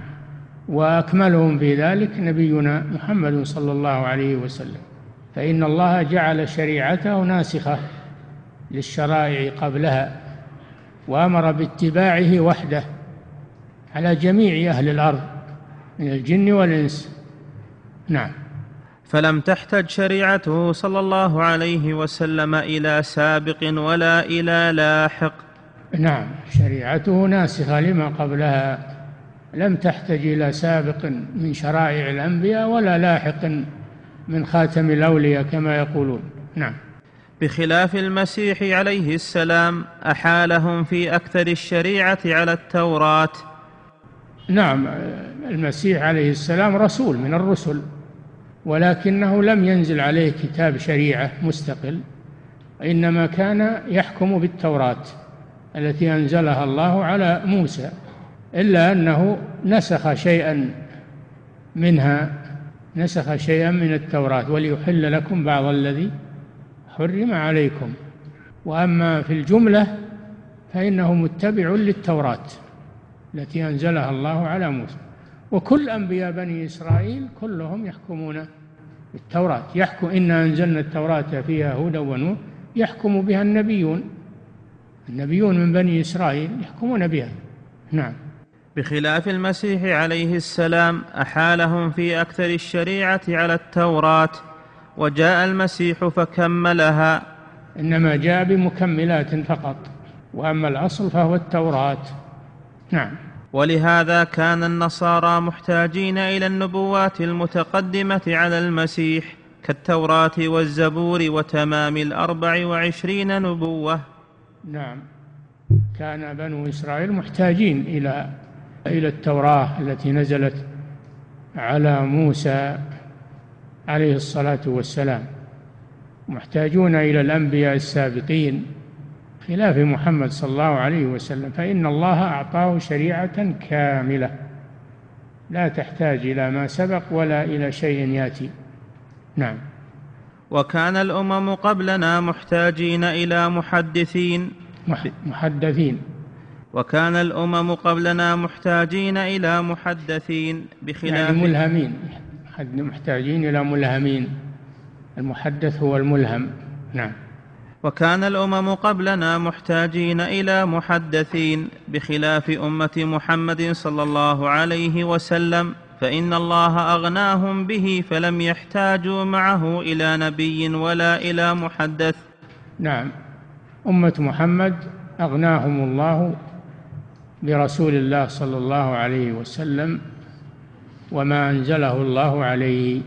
S2: واكملهم في ذلك نبينا محمد صلى الله عليه وسلم فان الله جعل شريعته ناسخه للشرائع قبلها وامر باتباعه وحده على جميع اهل الارض من الجن والانس نعم
S1: فلم تحتج شريعته صلى الله عليه وسلم الى سابق ولا الى لاحق
S2: نعم شريعته ناسخة لما قبلها لم تحتج إلى سابق من شرائع الأنبياء ولا لاحق من خاتم الأولياء كما يقولون نعم
S1: بخلاف المسيح عليه السلام أحالهم في أكثر الشريعة على التوراة
S2: نعم المسيح عليه السلام رسول من الرسل ولكنه لم ينزل عليه كتاب شريعة مستقل إنما كان يحكم بالتوراة التي أنزلها الله على موسى إلا أنه نسخ شيئا منها نسخ شيئا من التوراة وليحل لكم بعض الذي حرم عليكم وأما في الجملة فإنه متبع للتوراة التي أنزلها الله على موسى وكل أنبياء بني إسرائيل كلهم يحكمون التوراة يحكم إنا أنزلنا التوراة فيها هدى ونور يحكم بها النبيون النبيون من بني إسرائيل يحكمون بها
S1: نعم بخلاف المسيح عليه السلام أحالهم في أكثر الشريعة على التوراة وجاء المسيح فكملها
S2: إنما جاء بمكملات فقط وأما الأصل فهو التوراة
S1: نعم ولهذا كان النصارى محتاجين إلى النبوات المتقدمة على المسيح كالتوراة والزبور وتمام الأربع وعشرين نبوة
S2: نعم كان بنو إسرائيل محتاجين إلى إلى التوراة التي نزلت على موسى عليه الصلاة والسلام محتاجون إلى الأنبياء السابقين خلاف محمد صلى الله عليه وسلم فإن الله أعطاه شريعة كاملة لا تحتاج إلى ما سبق ولا إلى شيء ياتي نعم
S1: وكان الامم قبلنا محتاجين الى محدثين
S2: محدثين
S1: وكان الامم قبلنا محتاجين الى محدثين بخلاف
S2: يعني ملهمين محتاجين الى ملهمين المحدث هو الملهم نعم
S1: وكان الامم قبلنا محتاجين الى محدثين بخلاف امه محمد صلى الله عليه وسلم فإن الله أغناهم به فلم يحتاجوا معه إلى نبي ولا إلى محدث
S2: نعم أمة محمد أغناهم الله برسول الله صلى الله عليه وسلم وما أنزله الله عليه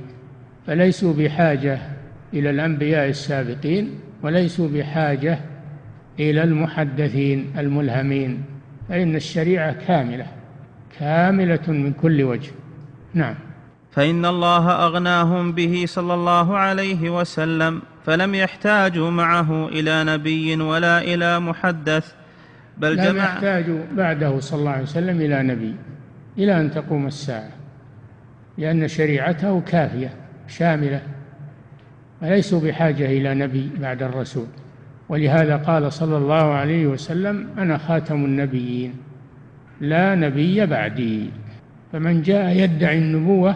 S2: فليسوا بحاجة إلى الأنبياء السابقين وليسوا بحاجة إلى المحدثين الملهمين فإن الشريعة كاملة كاملة من كل وجه نعم
S1: فان الله اغناهم به صلى الله عليه وسلم فلم يحتاجوا معه الى نبي ولا الى محدث بل
S2: لم
S1: يحتاجوا
S2: بعده صلى الله عليه وسلم الى نبي الى ان تقوم الساعه لان شريعته كافيه شامله وليسوا بحاجه الى نبي بعد الرسول ولهذا قال صلى الله عليه وسلم انا خاتم النبيين لا نبي بعدي فمن جاء يدعي النبوة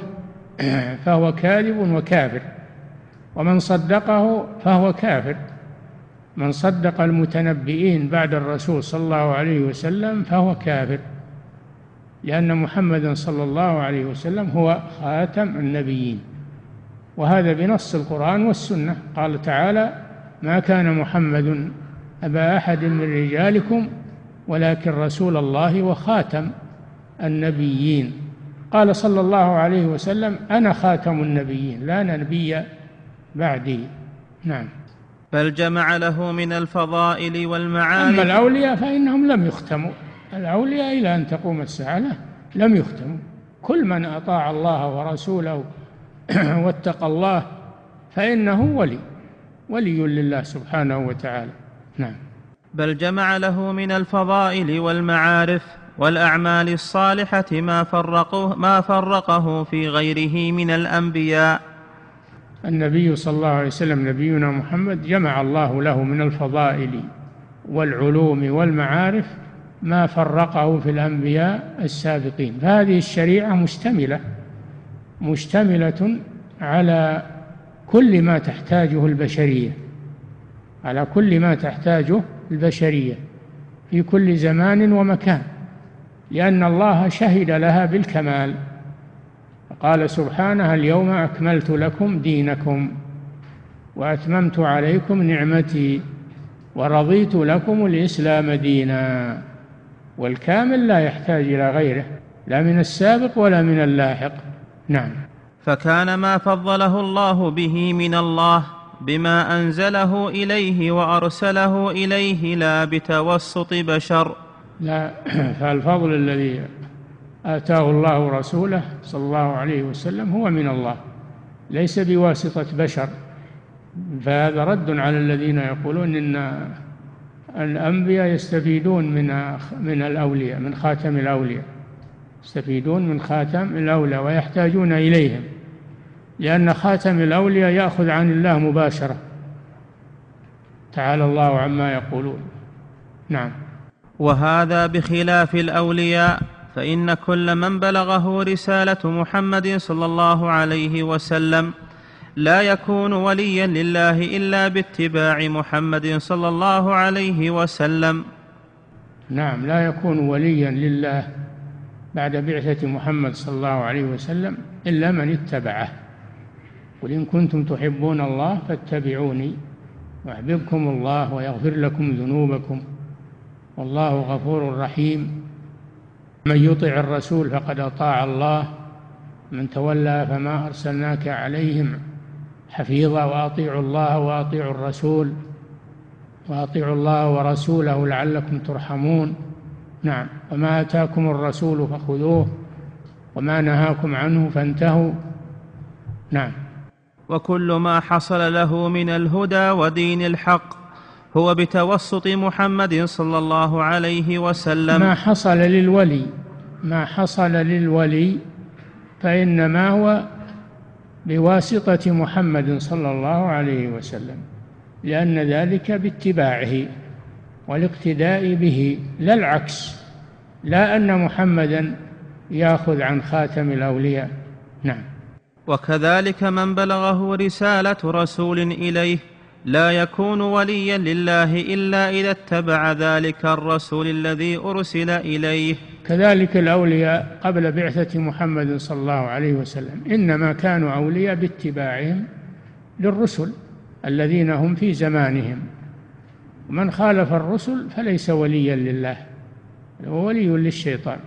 S2: آه، فهو كاذب وكافر ومن صدقه فهو كافر من صدق المتنبئين بعد الرسول صلى الله عليه وسلم فهو كافر لأن محمدا صلى الله عليه وسلم هو خاتم النبيين وهذا بنص القرآن والسنة قال تعالى ما كان محمد أبا أحد من رجالكم ولكن رسول الله وخاتم النبيين قال صلى الله عليه وسلم أنا خاتم النبيين لا نبي بعدي نعم
S1: بل جمع له من الفضائل والمعاني أما
S2: الأولياء فإنهم لم يختموا الأولياء إلى أن تقوم الساعة لا لم يختموا كل من أطاع الله ورسوله [clears throat] واتقى الله فإنه ولي ولي لله سبحانه وتعالى نعم
S1: بل جمع له من الفضائل والمعارف والاعمال الصالحه ما فرقه ما فرقه في غيره من الانبياء
S2: النبي صلى الله عليه وسلم نبينا محمد جمع الله له من الفضائل والعلوم والمعارف ما فرقه في الانبياء السابقين فهذه الشريعه مشتمله مشتمله على كل ما تحتاجه البشريه على كل ما تحتاجه البشريه في كل زمان ومكان لأن الله شهد لها بالكمال قال سبحانه اليوم أكملت لكم دينكم وأتممت عليكم نعمتي ورضيت لكم الإسلام دينا والكامل لا يحتاج إلى غيره لا من السابق ولا من اللاحق نعم
S1: فكان ما فضله الله به من الله بما أنزله إليه وأرسله إليه لا بتوسط بشر
S2: لا [clears throat] فالفضل الذي آتاه الله رسوله صلى الله عليه وسلم هو من الله ليس بواسطة بشر فهذا رد على الذين يقولون إن الأنبياء يستفيدون من من الأولياء من خاتم الأولياء يستفيدون من خاتم الأولياء ويحتاجون إليهم لأن خاتم الأولياء يأخذ عن الله مباشرة تعالى الله عما يقولون نعم
S1: وهذا بخلاف الاولياء فان كل من بلغه رساله محمد صلى الله عليه وسلم لا يكون وليا لله الا باتباع محمد صلى الله عليه وسلم
S2: نعم لا يكون وليا لله بعد بعثه محمد صلى الله عليه وسلم الا من اتبعه قل ان كنتم تحبون الله فاتبعوني يحببكم الله ويغفر لكم ذنوبكم والله غفور رحيم من يطع الرسول فقد اطاع الله من تولى فما ارسلناك عليهم حفيظا واطيعوا الله واطيعوا الرسول واطيعوا الله ورسوله لعلكم ترحمون نعم وما اتاكم الرسول فخذوه وما نهاكم عنه فانتهوا نعم
S1: وكل ما حصل له من الهدى ودين الحق هو بتوسط محمد صلى الله عليه وسلم
S2: ما حصل للولي ما حصل للولي فإنما هو بواسطة محمد صلى الله عليه وسلم لأن ذلك باتباعه والاقتداء به لا العكس لا أن محمدا يأخذ عن خاتم الأولياء نعم
S1: وكذلك من بلغه رسالة رسول إليه لا يكون وليا لله إلا إذا اتبع ذلك الرسول الذي أرسل إليه
S2: كذلك الأولياء قبل بعثة محمد صلى الله عليه وسلم إنما كانوا أولياء باتباعهم للرسل الذين هم في زمانهم ومن خالف الرسل فليس وليا لله هو ولي للشيطان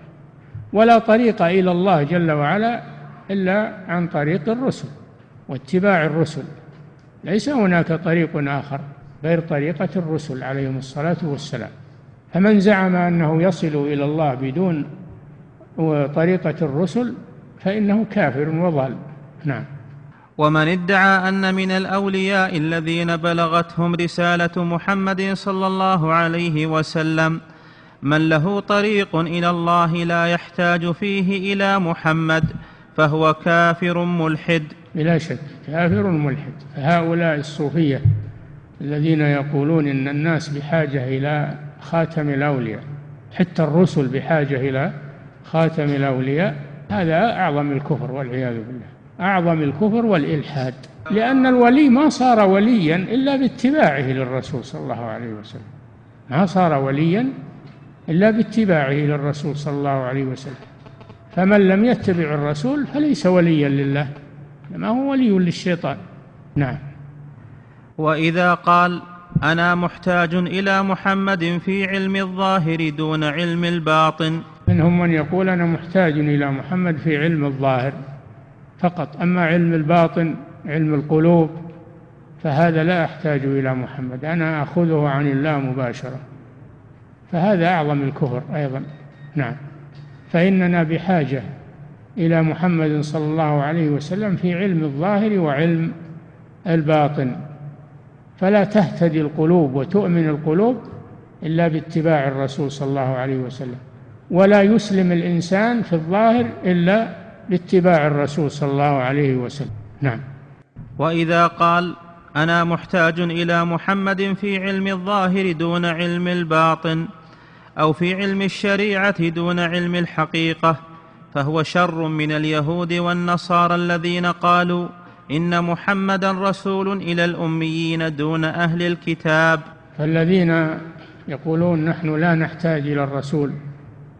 S2: ولا طريق إلى الله جل وعلا إلا عن طريق الرسل واتباع الرسل ليس هناك طريق آخر غير طريقة الرسل عليهم الصلاة والسلام فمن زعم أنه يصل إلى الله بدون طريقة الرسل فإنه كافر وضال نعم
S1: ومن ادعى ان من الاولياء الذين بلغتهم رساله محمد صلى الله عليه وسلم من له طريق الى الله لا يحتاج فيه الى محمد فهو كافر ملحد
S2: بلا شك كافر ملحد هؤلاء الصوفية الذين يقولون إن الناس بحاجة إلى خاتم الأولياء حتى الرسل بحاجة إلى خاتم الأولياء هذا أعظم الكفر والعياذ بالله أعظم الكفر والإلحاد لأن الولي ما صار وليا إلا باتباعه للرسول صلى الله عليه وسلم ما صار وليا إلا باتباعه للرسول صلى الله عليه وسلم فمن لم يتبع الرسول فليس وليا لله إنما هو ولي للشيطان نعم
S1: وإذا قال أنا محتاج إلى محمد في علم الظاهر دون علم الباطن
S2: منهم من يقول أنا محتاج إلى محمد في علم الظاهر فقط أما علم الباطن علم القلوب فهذا لا أحتاج إلى محمد أنا أخذه عن الله مباشرة فهذا أعظم الكفر أيضا نعم فإننا بحاجة إلى محمد صلى الله عليه وسلم في علم الظاهر وعلم الباطن فلا تهتدي القلوب وتؤمن القلوب إلا باتباع الرسول صلى الله عليه وسلم ولا يسلم الإنسان في الظاهر إلا باتباع الرسول صلى الله عليه وسلم نعم
S1: وإذا قال أنا محتاج إلى محمد في علم الظاهر دون علم الباطن أو في علم الشريعة دون علم الحقيقة فهو شر من اليهود والنصارى الذين قالوا ان محمدا رسول الى الاميين دون اهل الكتاب
S2: فالذين يقولون نحن لا نحتاج الى الرسول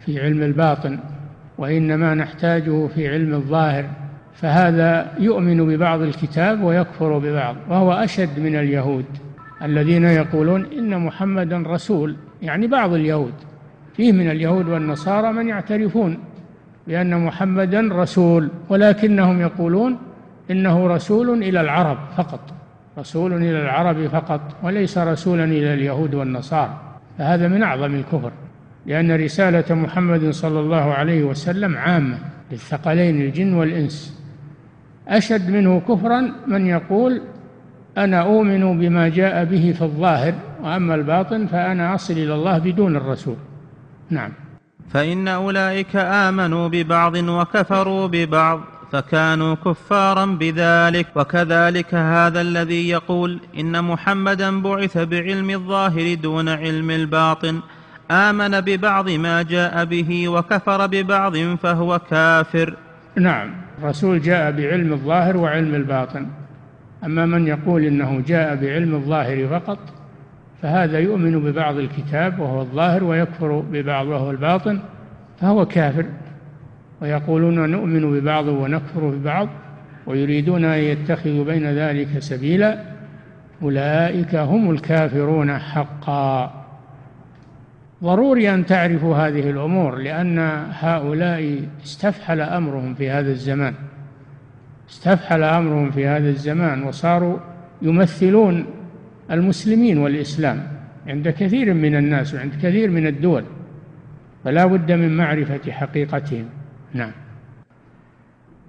S2: في علم الباطن وانما نحتاجه في علم الظاهر فهذا يؤمن ببعض الكتاب ويكفر ببعض وهو اشد من اليهود الذين يقولون ان محمدا رسول يعني بعض اليهود فيه من اليهود والنصارى من يعترفون بأن محمدا رسول ولكنهم يقولون إنه رسول إلى العرب فقط رسول إلى العرب فقط وليس رسولا إلى اليهود والنصارى فهذا من أعظم الكفر لأن رسالة محمد صلى الله عليه وسلم عامة للثقلين الجن والإنس أشد منه كفرا من يقول أنا أؤمن بما جاء به في الظاهر وأما الباطن فأنا أصل إلى الله بدون الرسول نعم
S1: فان اولئك امنوا ببعض وكفروا ببعض فكانوا كفارا بذلك وكذلك هذا الذي يقول ان محمدا بعث بعلم الظاهر دون علم الباطن امن ببعض ما جاء به وكفر ببعض فهو كافر
S2: نعم الرسول جاء بعلم الظاهر وعلم الباطن اما من يقول انه جاء بعلم الظاهر فقط فهذا يؤمن ببعض الكتاب وهو الظاهر ويكفر ببعض وهو الباطن فهو كافر ويقولون نؤمن ببعض ونكفر ببعض ويريدون أن يتخذوا بين ذلك سبيلا أولئك هم الكافرون حقا ضروري أن تعرفوا هذه الأمور لأن هؤلاء استفحل أمرهم في هذا الزمان استفحل أمرهم في هذا الزمان وصاروا يمثلون المسلمين والإسلام عند كثير من الناس وعند كثير من الدول فلا بد من معرفة حقيقتهم نعم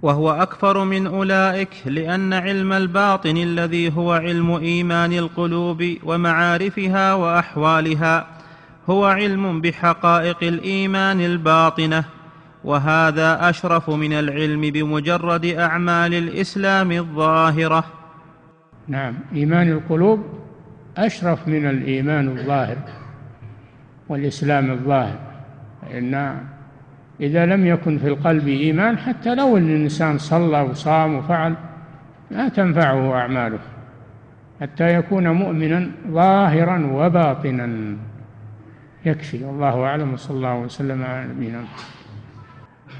S1: وهو أكفر من أولئك لأن علم الباطن الذي هو علم إيمان القلوب ومعارفها وأحوالها هو علم بحقائق الإيمان الباطنة وهذا أشرف من العلم بمجرد أعمال الإسلام الظاهرة
S2: نعم إيمان القلوب أشرف من الإيمان الظاهر والإسلام الظاهر إن إذا لم يكن في القلب إيمان حتى لو أن الإنسان صلى وصام وفعل ما تنفعه أعماله حتى يكون مؤمنا ظاهرا وباطنا يكفي والله أعلم صلى الله وسلم
S1: على نبينا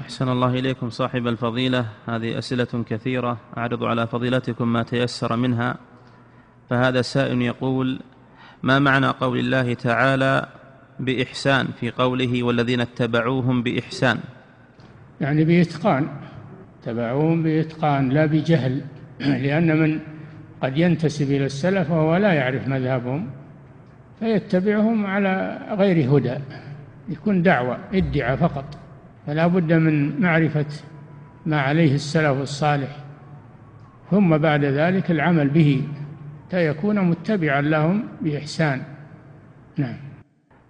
S1: أحسن الله إليكم صاحب الفضيلة هذه أسئلة كثيرة أعرض على فضيلتكم ما تيسر منها فهذا سائل يقول ما معنى قول الله تعالى بإحسان في قوله والذين اتبعوهم بإحسان
S2: يعني بإتقان اتبعوهم بإتقان لا بجهل [clears throat] لأن من قد ينتسب إلى السلف وهو لا يعرف مذهبهم فيتبعهم على غير هدى يكون دعوة ادعى فقط فلا بد من معرفة ما عليه السلف الصالح ثم بعد ذلك العمل به حتى يكون متبعا لهم بإحسان نعم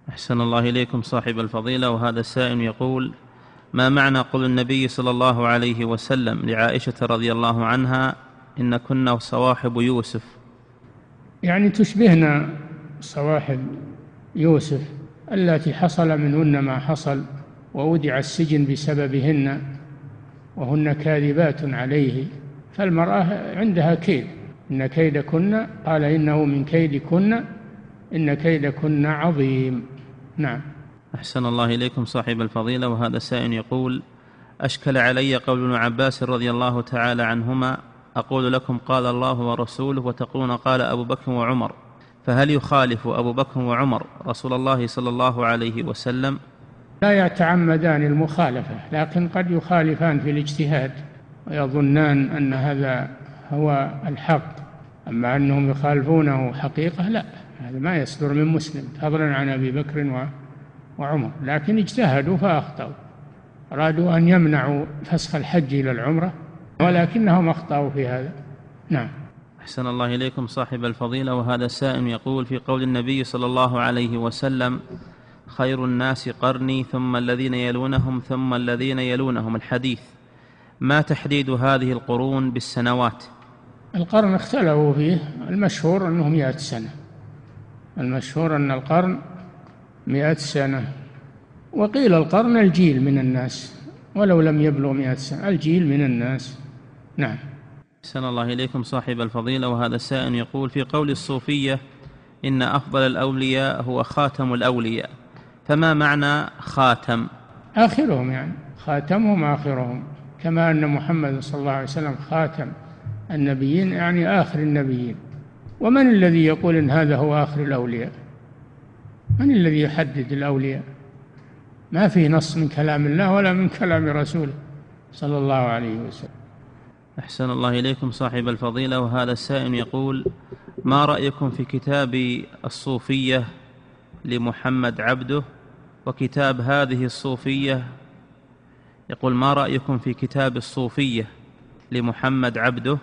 S1: أحسن الله إليكم صاحب الفضيلة وهذا السائل يقول ما معنى قول النبي صلى الله عليه وسلم لعائشة رضي الله عنها إن كنا صواحب يوسف
S2: يعني تشبهنا صواحب يوسف التي حصل منهن ما حصل وودع السجن بسببهن وهن كاذبات عليه فالمرأة عندها كيد إن كيدكن قال إنه من كيدكن إن كيدكن عظيم نعم
S1: أحسن الله إليكم صاحب الفضيلة وهذا السائل يقول أشكل علي قول ابن عباس رضي الله تعالى عنهما أقول لكم قال الله ورسوله وتقولون قال أبو بكر وعمر فهل يخالف أبو بكر وعمر رسول الله صلى الله عليه وسلم
S2: لا يتعمدان المخالفة لكن قد يخالفان في الاجتهاد ويظنان أن هذا هو الحق أما أنهم يخالفونه حقيقة لا هذا ما يصدر من مسلم فضلا عن أبي بكر وعمر لكن اجتهدوا فأخطأوا أرادوا أن يمنعوا فسخ الحج إلى العمرة ولكنهم أخطأوا في هذا نعم
S1: أحسن الله إليكم صاحب الفضيلة وهذا السائم يقول في قول النبي صلى الله عليه وسلم خير الناس قرني ثم الذين يلونهم ثم الذين يلونهم الحديث ما تحديد هذه القرون بالسنوات
S2: القرن اختلفوا فيه المشهور أنه مئة سنة المشهور أن القرن مئة سنة وقيل القرن الجيل من الناس ولو لم يبلغ مئة سنة الجيل من الناس نعم أحسن
S1: الله إليكم صاحب الفضيلة وهذا السائل يقول في قول الصوفية إن أفضل الأولياء هو خاتم الأولياء فما معنى خاتم
S2: آخرهم يعني خاتمهم آخرهم كما أن محمد صلى الله عليه وسلم خاتم النبيين يعني آخر النبيين ومن الذي يقول إن هذا هو آخر الأولياء من الذي يحدد الأولياء ما في نص من كلام الله ولا من كلام رسوله صلى الله عليه وسلم
S1: أحسن الله إليكم صاحب الفضيلة وهذا السائل يقول ما رأيكم في كتاب الصوفية لمحمد عبده وكتاب هذه الصوفية يقول ما رأيكم في كتاب الصوفية لمحمد عبده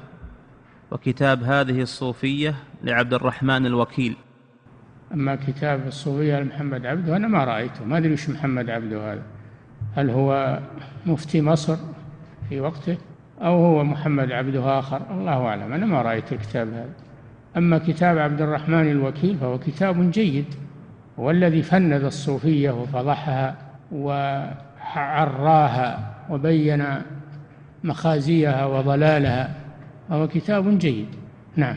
S1: وكتاب هذه الصوفية لعبد الرحمن الوكيل
S2: أما كتاب الصوفية لمحمد عبده أنا ما رأيته ما أدري وش محمد عبده هذا هل هو مفتي مصر في وقته أو هو محمد عبده آخر الله أعلم أنا ما رأيت الكتاب هذا أما كتاب عبد الرحمن الوكيل فهو كتاب جيد والذي فند الصوفية وفضحها وعراها وبين مخازيها وضلالها فهو كتاب جيد نعم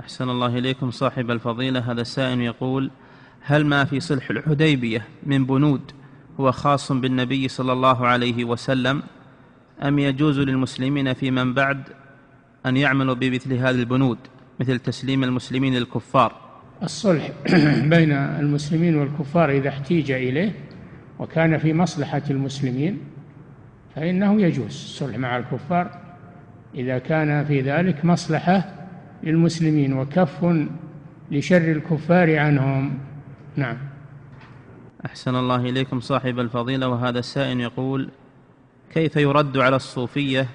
S1: أحسن الله إليكم صاحب الفضيلة هذا السائل يقول هل ما في صلح الحديبية من بنود هو خاص بالنبي صلى الله عليه وسلم أم يجوز للمسلمين في من بعد أن يعملوا بمثل هذه البنود مثل تسليم المسلمين للكفار
S2: الصلح [clears throat] بين المسلمين والكفار إذا احتيج إليه وكان في مصلحة المسلمين فإنه يجوز الصلح مع الكفار إذا كان في ذلك مصلحة للمسلمين وكف لشر الكفار عنهم نعم
S1: أحسن الله إليكم صاحب الفضيلة وهذا السائل يقول كيف يرد على الصوفية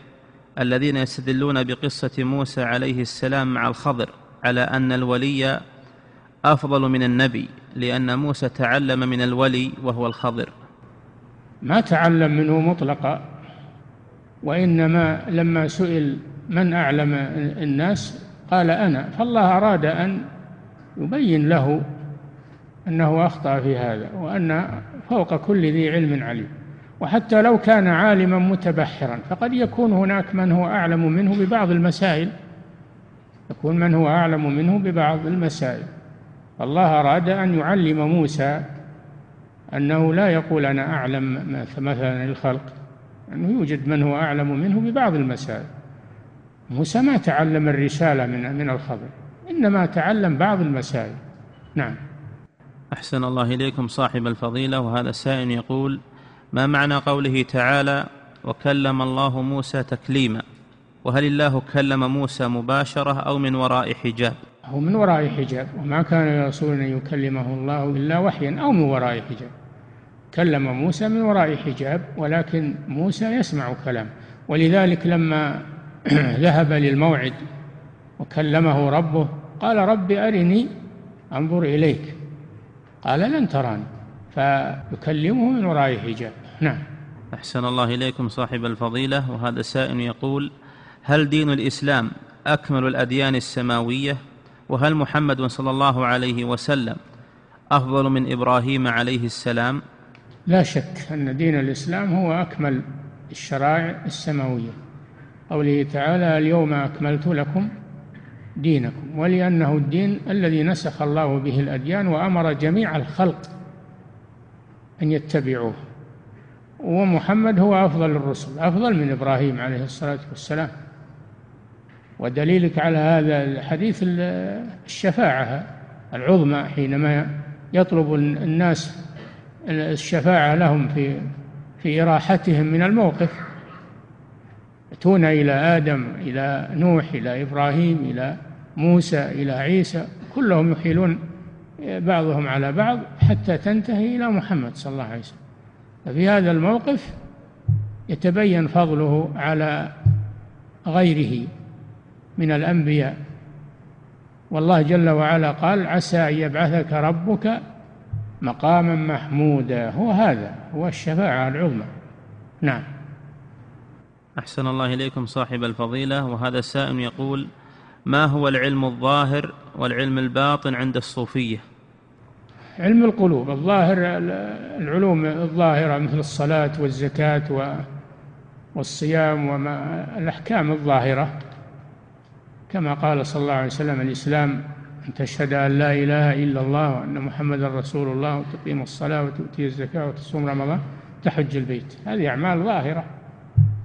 S1: الذين يستدلون بقصة موسى عليه السلام مع الخضر على أن الولي أفضل من النبي لأن موسى تعلم من الولي وهو الخضر
S2: ما تعلم منه مطلقا وإنما لما سئل من أعلم الناس قال أنا فالله أراد أن يبين له أنه أخطأ في هذا وأن فوق كل ذي علم عليم وحتى لو كان عالما متبحرا فقد يكون هناك من هو أعلم منه ببعض المسائل يكون من هو أعلم منه ببعض المسائل الله أراد أن يعلم موسى أنه لا يقول أنا أعلم مثلا الخلق أنه يوجد من هو أعلم منه ببعض المسائل موسى ما تعلم الرسالة من من الخبر إنما تعلم بعض المسائل نعم
S1: أحسن الله إليكم صاحب الفضيلة وهذا السائل يقول ما معنى قوله تعالى وكلم الله موسى تكليما وهل الله كلم موسى مباشرة أو من وراء حجاب
S2: هو من وراء حجاب وما كان لرسول أن يكلمه الله إلا وحيا أو من وراء حجاب كلم موسى من وراء حجاب ولكن موسى يسمع كلام ولذلك لما [clears throat] ذهب للموعد وكلمه ربه قال رب أرني أنظر إليك قال لن تراني فيكلمه من وراء حجاب نعم
S1: أحسن الله إليكم صاحب الفضيلة وهذا سائل يقول هل دين الإسلام أكمل الأديان السماوية وهل محمد صلى الله عليه وسلم أفضل من إبراهيم عليه السلام
S2: لا شك أن دين الإسلام هو أكمل الشرائع السماوية قوله تعالى اليوم أكملت لكم دينكم ولأنه الدين الذي نسخ الله به الأديان وأمر جميع الخلق أن يتبعوه ومحمد هو أفضل الرسل أفضل من إبراهيم عليه الصلاة والسلام ودليلك على هذا الحديث الشفاعة العظمى حينما يطلب الناس الشفاعة لهم في في إراحتهم من الموقف يأتون إلى آدم إلى نوح إلى إبراهيم إلى موسى إلى عيسى كلهم يحيلون بعضهم على بعض حتى تنتهي إلى محمد صلى الله عليه وسلم ففي هذا الموقف يتبين فضله على غيره من الأنبياء والله جل وعلا قال عسى أن يبعثك ربك مقاما محمودا هو هذا هو الشفاعة العظمى نعم
S1: أحسن الله إليكم صاحب الفضيلة وهذا السائل يقول ما هو العلم الظاهر والعلم الباطن عند الصوفية
S2: علم القلوب الظاهر العلوم الظاهرة مثل الصلاة والزكاة والصيام وما الأحكام الظاهرة كما قال صلى الله عليه وسلم الإسلام أن تشهد أن لا إله إلا الله وأن محمدا رسول الله وتقيم الصلاة وتؤتي الزكاة وتصوم رمضان تحج البيت هذه أعمال ظاهرة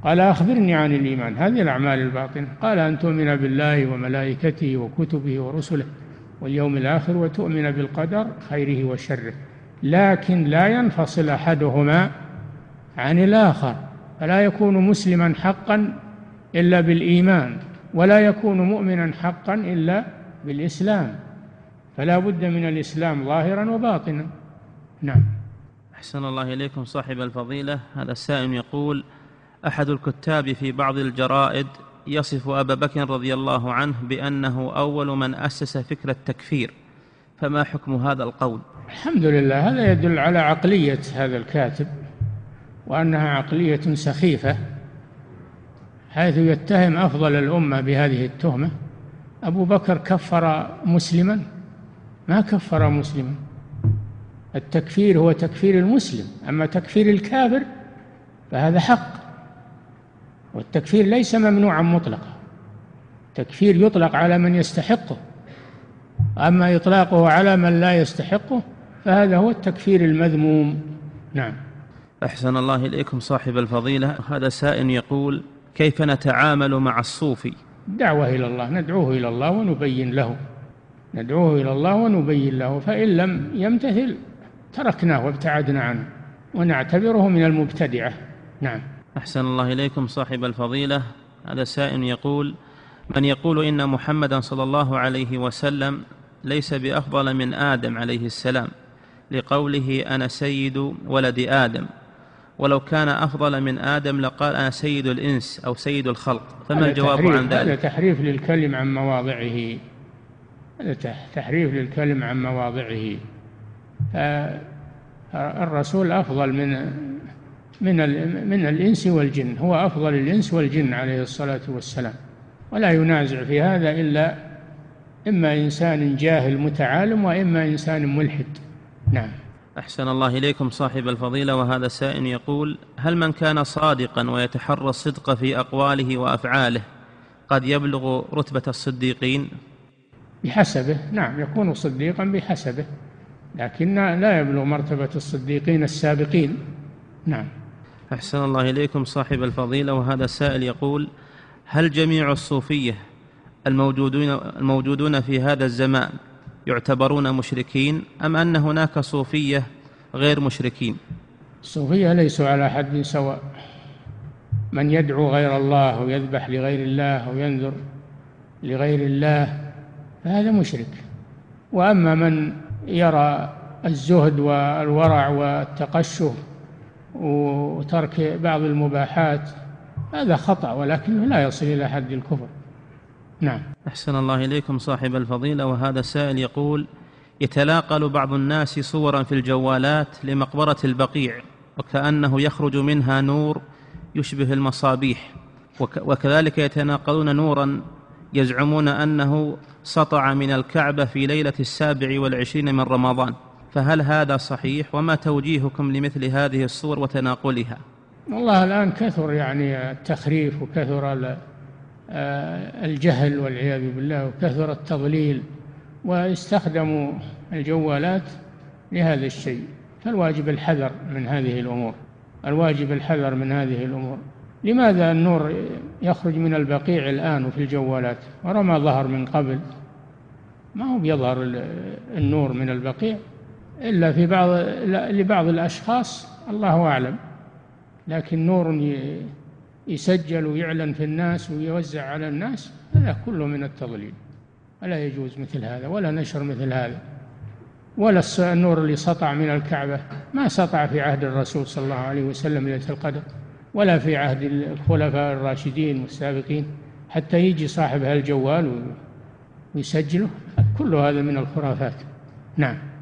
S2: قال أخبرني عن الإيمان هذه الأعمال الباطنة قال أن تؤمن بالله وملائكته وكتبه ورسله واليوم الآخر وتؤمن بالقدر خيره وشره لكن لا ينفصل أحدهما عن الآخر فلا يكون مسلما حقا إلا بالإيمان ولا يكون مؤمنا حقا إلا بالإسلام فلا بد من الإسلام ظاهرا وباطنا نعم
S1: أحسن الله إليكم صاحب الفضيلة هذا السائل يقول أحد الكتاب في بعض الجرائد يصف أبا بكر رضي الله عنه بأنه أول من أسس فكرة التكفير فما حكم هذا القول
S2: الحمد لله هذا يدل على عقلية هذا الكاتب وأنها عقلية سخيفة حيث يتهم أفضل الأمة بهذه التهمة أبو بكر كفر مسلما ما كفر مسلما التكفير هو تكفير المسلم أما تكفير الكافر فهذا حق والتكفير ليس ممنوعا مطلقا التكفير يطلق على من يستحقه أما إطلاقه على من لا يستحقه فهذا هو التكفير المذموم نعم
S1: أحسن الله إليكم صاحب الفضيلة هذا سائل يقول كيف نتعامل مع الصوفي
S2: دعوة إلى الله ندعوه إلى الله ونبين له ندعوه إلى الله ونبين له فإن لم يمتثل تركناه وابتعدنا عنه ونعتبره من المبتدعة نعم
S1: أحسن الله إليكم صاحب الفضيلة هذا سائل يقول من يقول إن محمدا صلى الله عليه وسلم ليس بأفضل من آدم عليه السلام لقوله أنا سيد ولد آدم ولو كان أفضل من آدم لقال أنا سيد الإنس أو سيد الخلق فما الجواب عن ذلك هذا
S2: تحريف للكلم عن مواضعه هذا تحريف للكلم عن مواضعه الرسول أفضل من من من الإنس والجن هو أفضل الإنس والجن عليه الصلاة والسلام ولا ينازع في هذا إلا إما إنسان جاهل متعالم وإما إنسان ملحد نعم
S1: أحسن الله إليكم صاحب الفضيلة وهذا السائل يقول هل من كان صادقا ويتحرى الصدق في أقواله وأفعاله قد يبلغ رتبة الصديقين
S2: بحسبه نعم يكون صديقا بحسبه لكن لا يبلغ مرتبة الصديقين السابقين نعم
S1: أحسن الله إليكم صاحب الفضيلة وهذا السائل يقول هل جميع الصوفية الموجودون, الموجودون في هذا الزمان يعتبرون مشركين أم أن هناك صوفية غير مشركين
S2: الصوفية ليسوا على حد سواء من يدعو غير الله ويذبح لغير الله وينذر لغير الله فهذا مشرك وأما من يرى الزهد والورع والتقشف وترك بعض المباحات هذا خطأ ولكنه لا يصل إلى حد الكفر نعم
S1: أحسن الله إليكم صاحب الفضيلة وهذا السائل يقول يتلاقل بعض الناس صورا في الجوالات لمقبرة البقيع وكأنه يخرج منها نور يشبه المصابيح وكذلك يتناقلون نورا يزعمون أنه سطع من الكعبة في ليلة السابع والعشرين من رمضان فهل هذا صحيح وما توجيهكم لمثل هذه الصور وتناقلها
S2: والله الآن كثر يعني التخريف وكثر آه، الجهل والعياذ بالله وكثر التضليل واستخدموا الجوالات لهذا الشيء فالواجب الحذر من هذه الأمور الواجب الحذر من هذه الأمور لماذا النور يخرج من البقيع الآن وفي الجوالات ورا ما ظهر من قبل ما هو بيظهر النور من البقيع إلا في بعض لبعض الأشخاص الله أعلم لكن نور يسجل ويعلن في الناس ويوزع على الناس هذا كله من التضليل ولا يجوز مثل هذا ولا نشر مثل هذا ولا النور اللي سطع من الكعبة ما سطع في عهد الرسول صلى الله عليه وسلم ليلة القدر ولا في عهد الخلفاء الراشدين والسابقين حتى يجي صاحب هالجوال ويسجله كل هذا من الخرافات نعم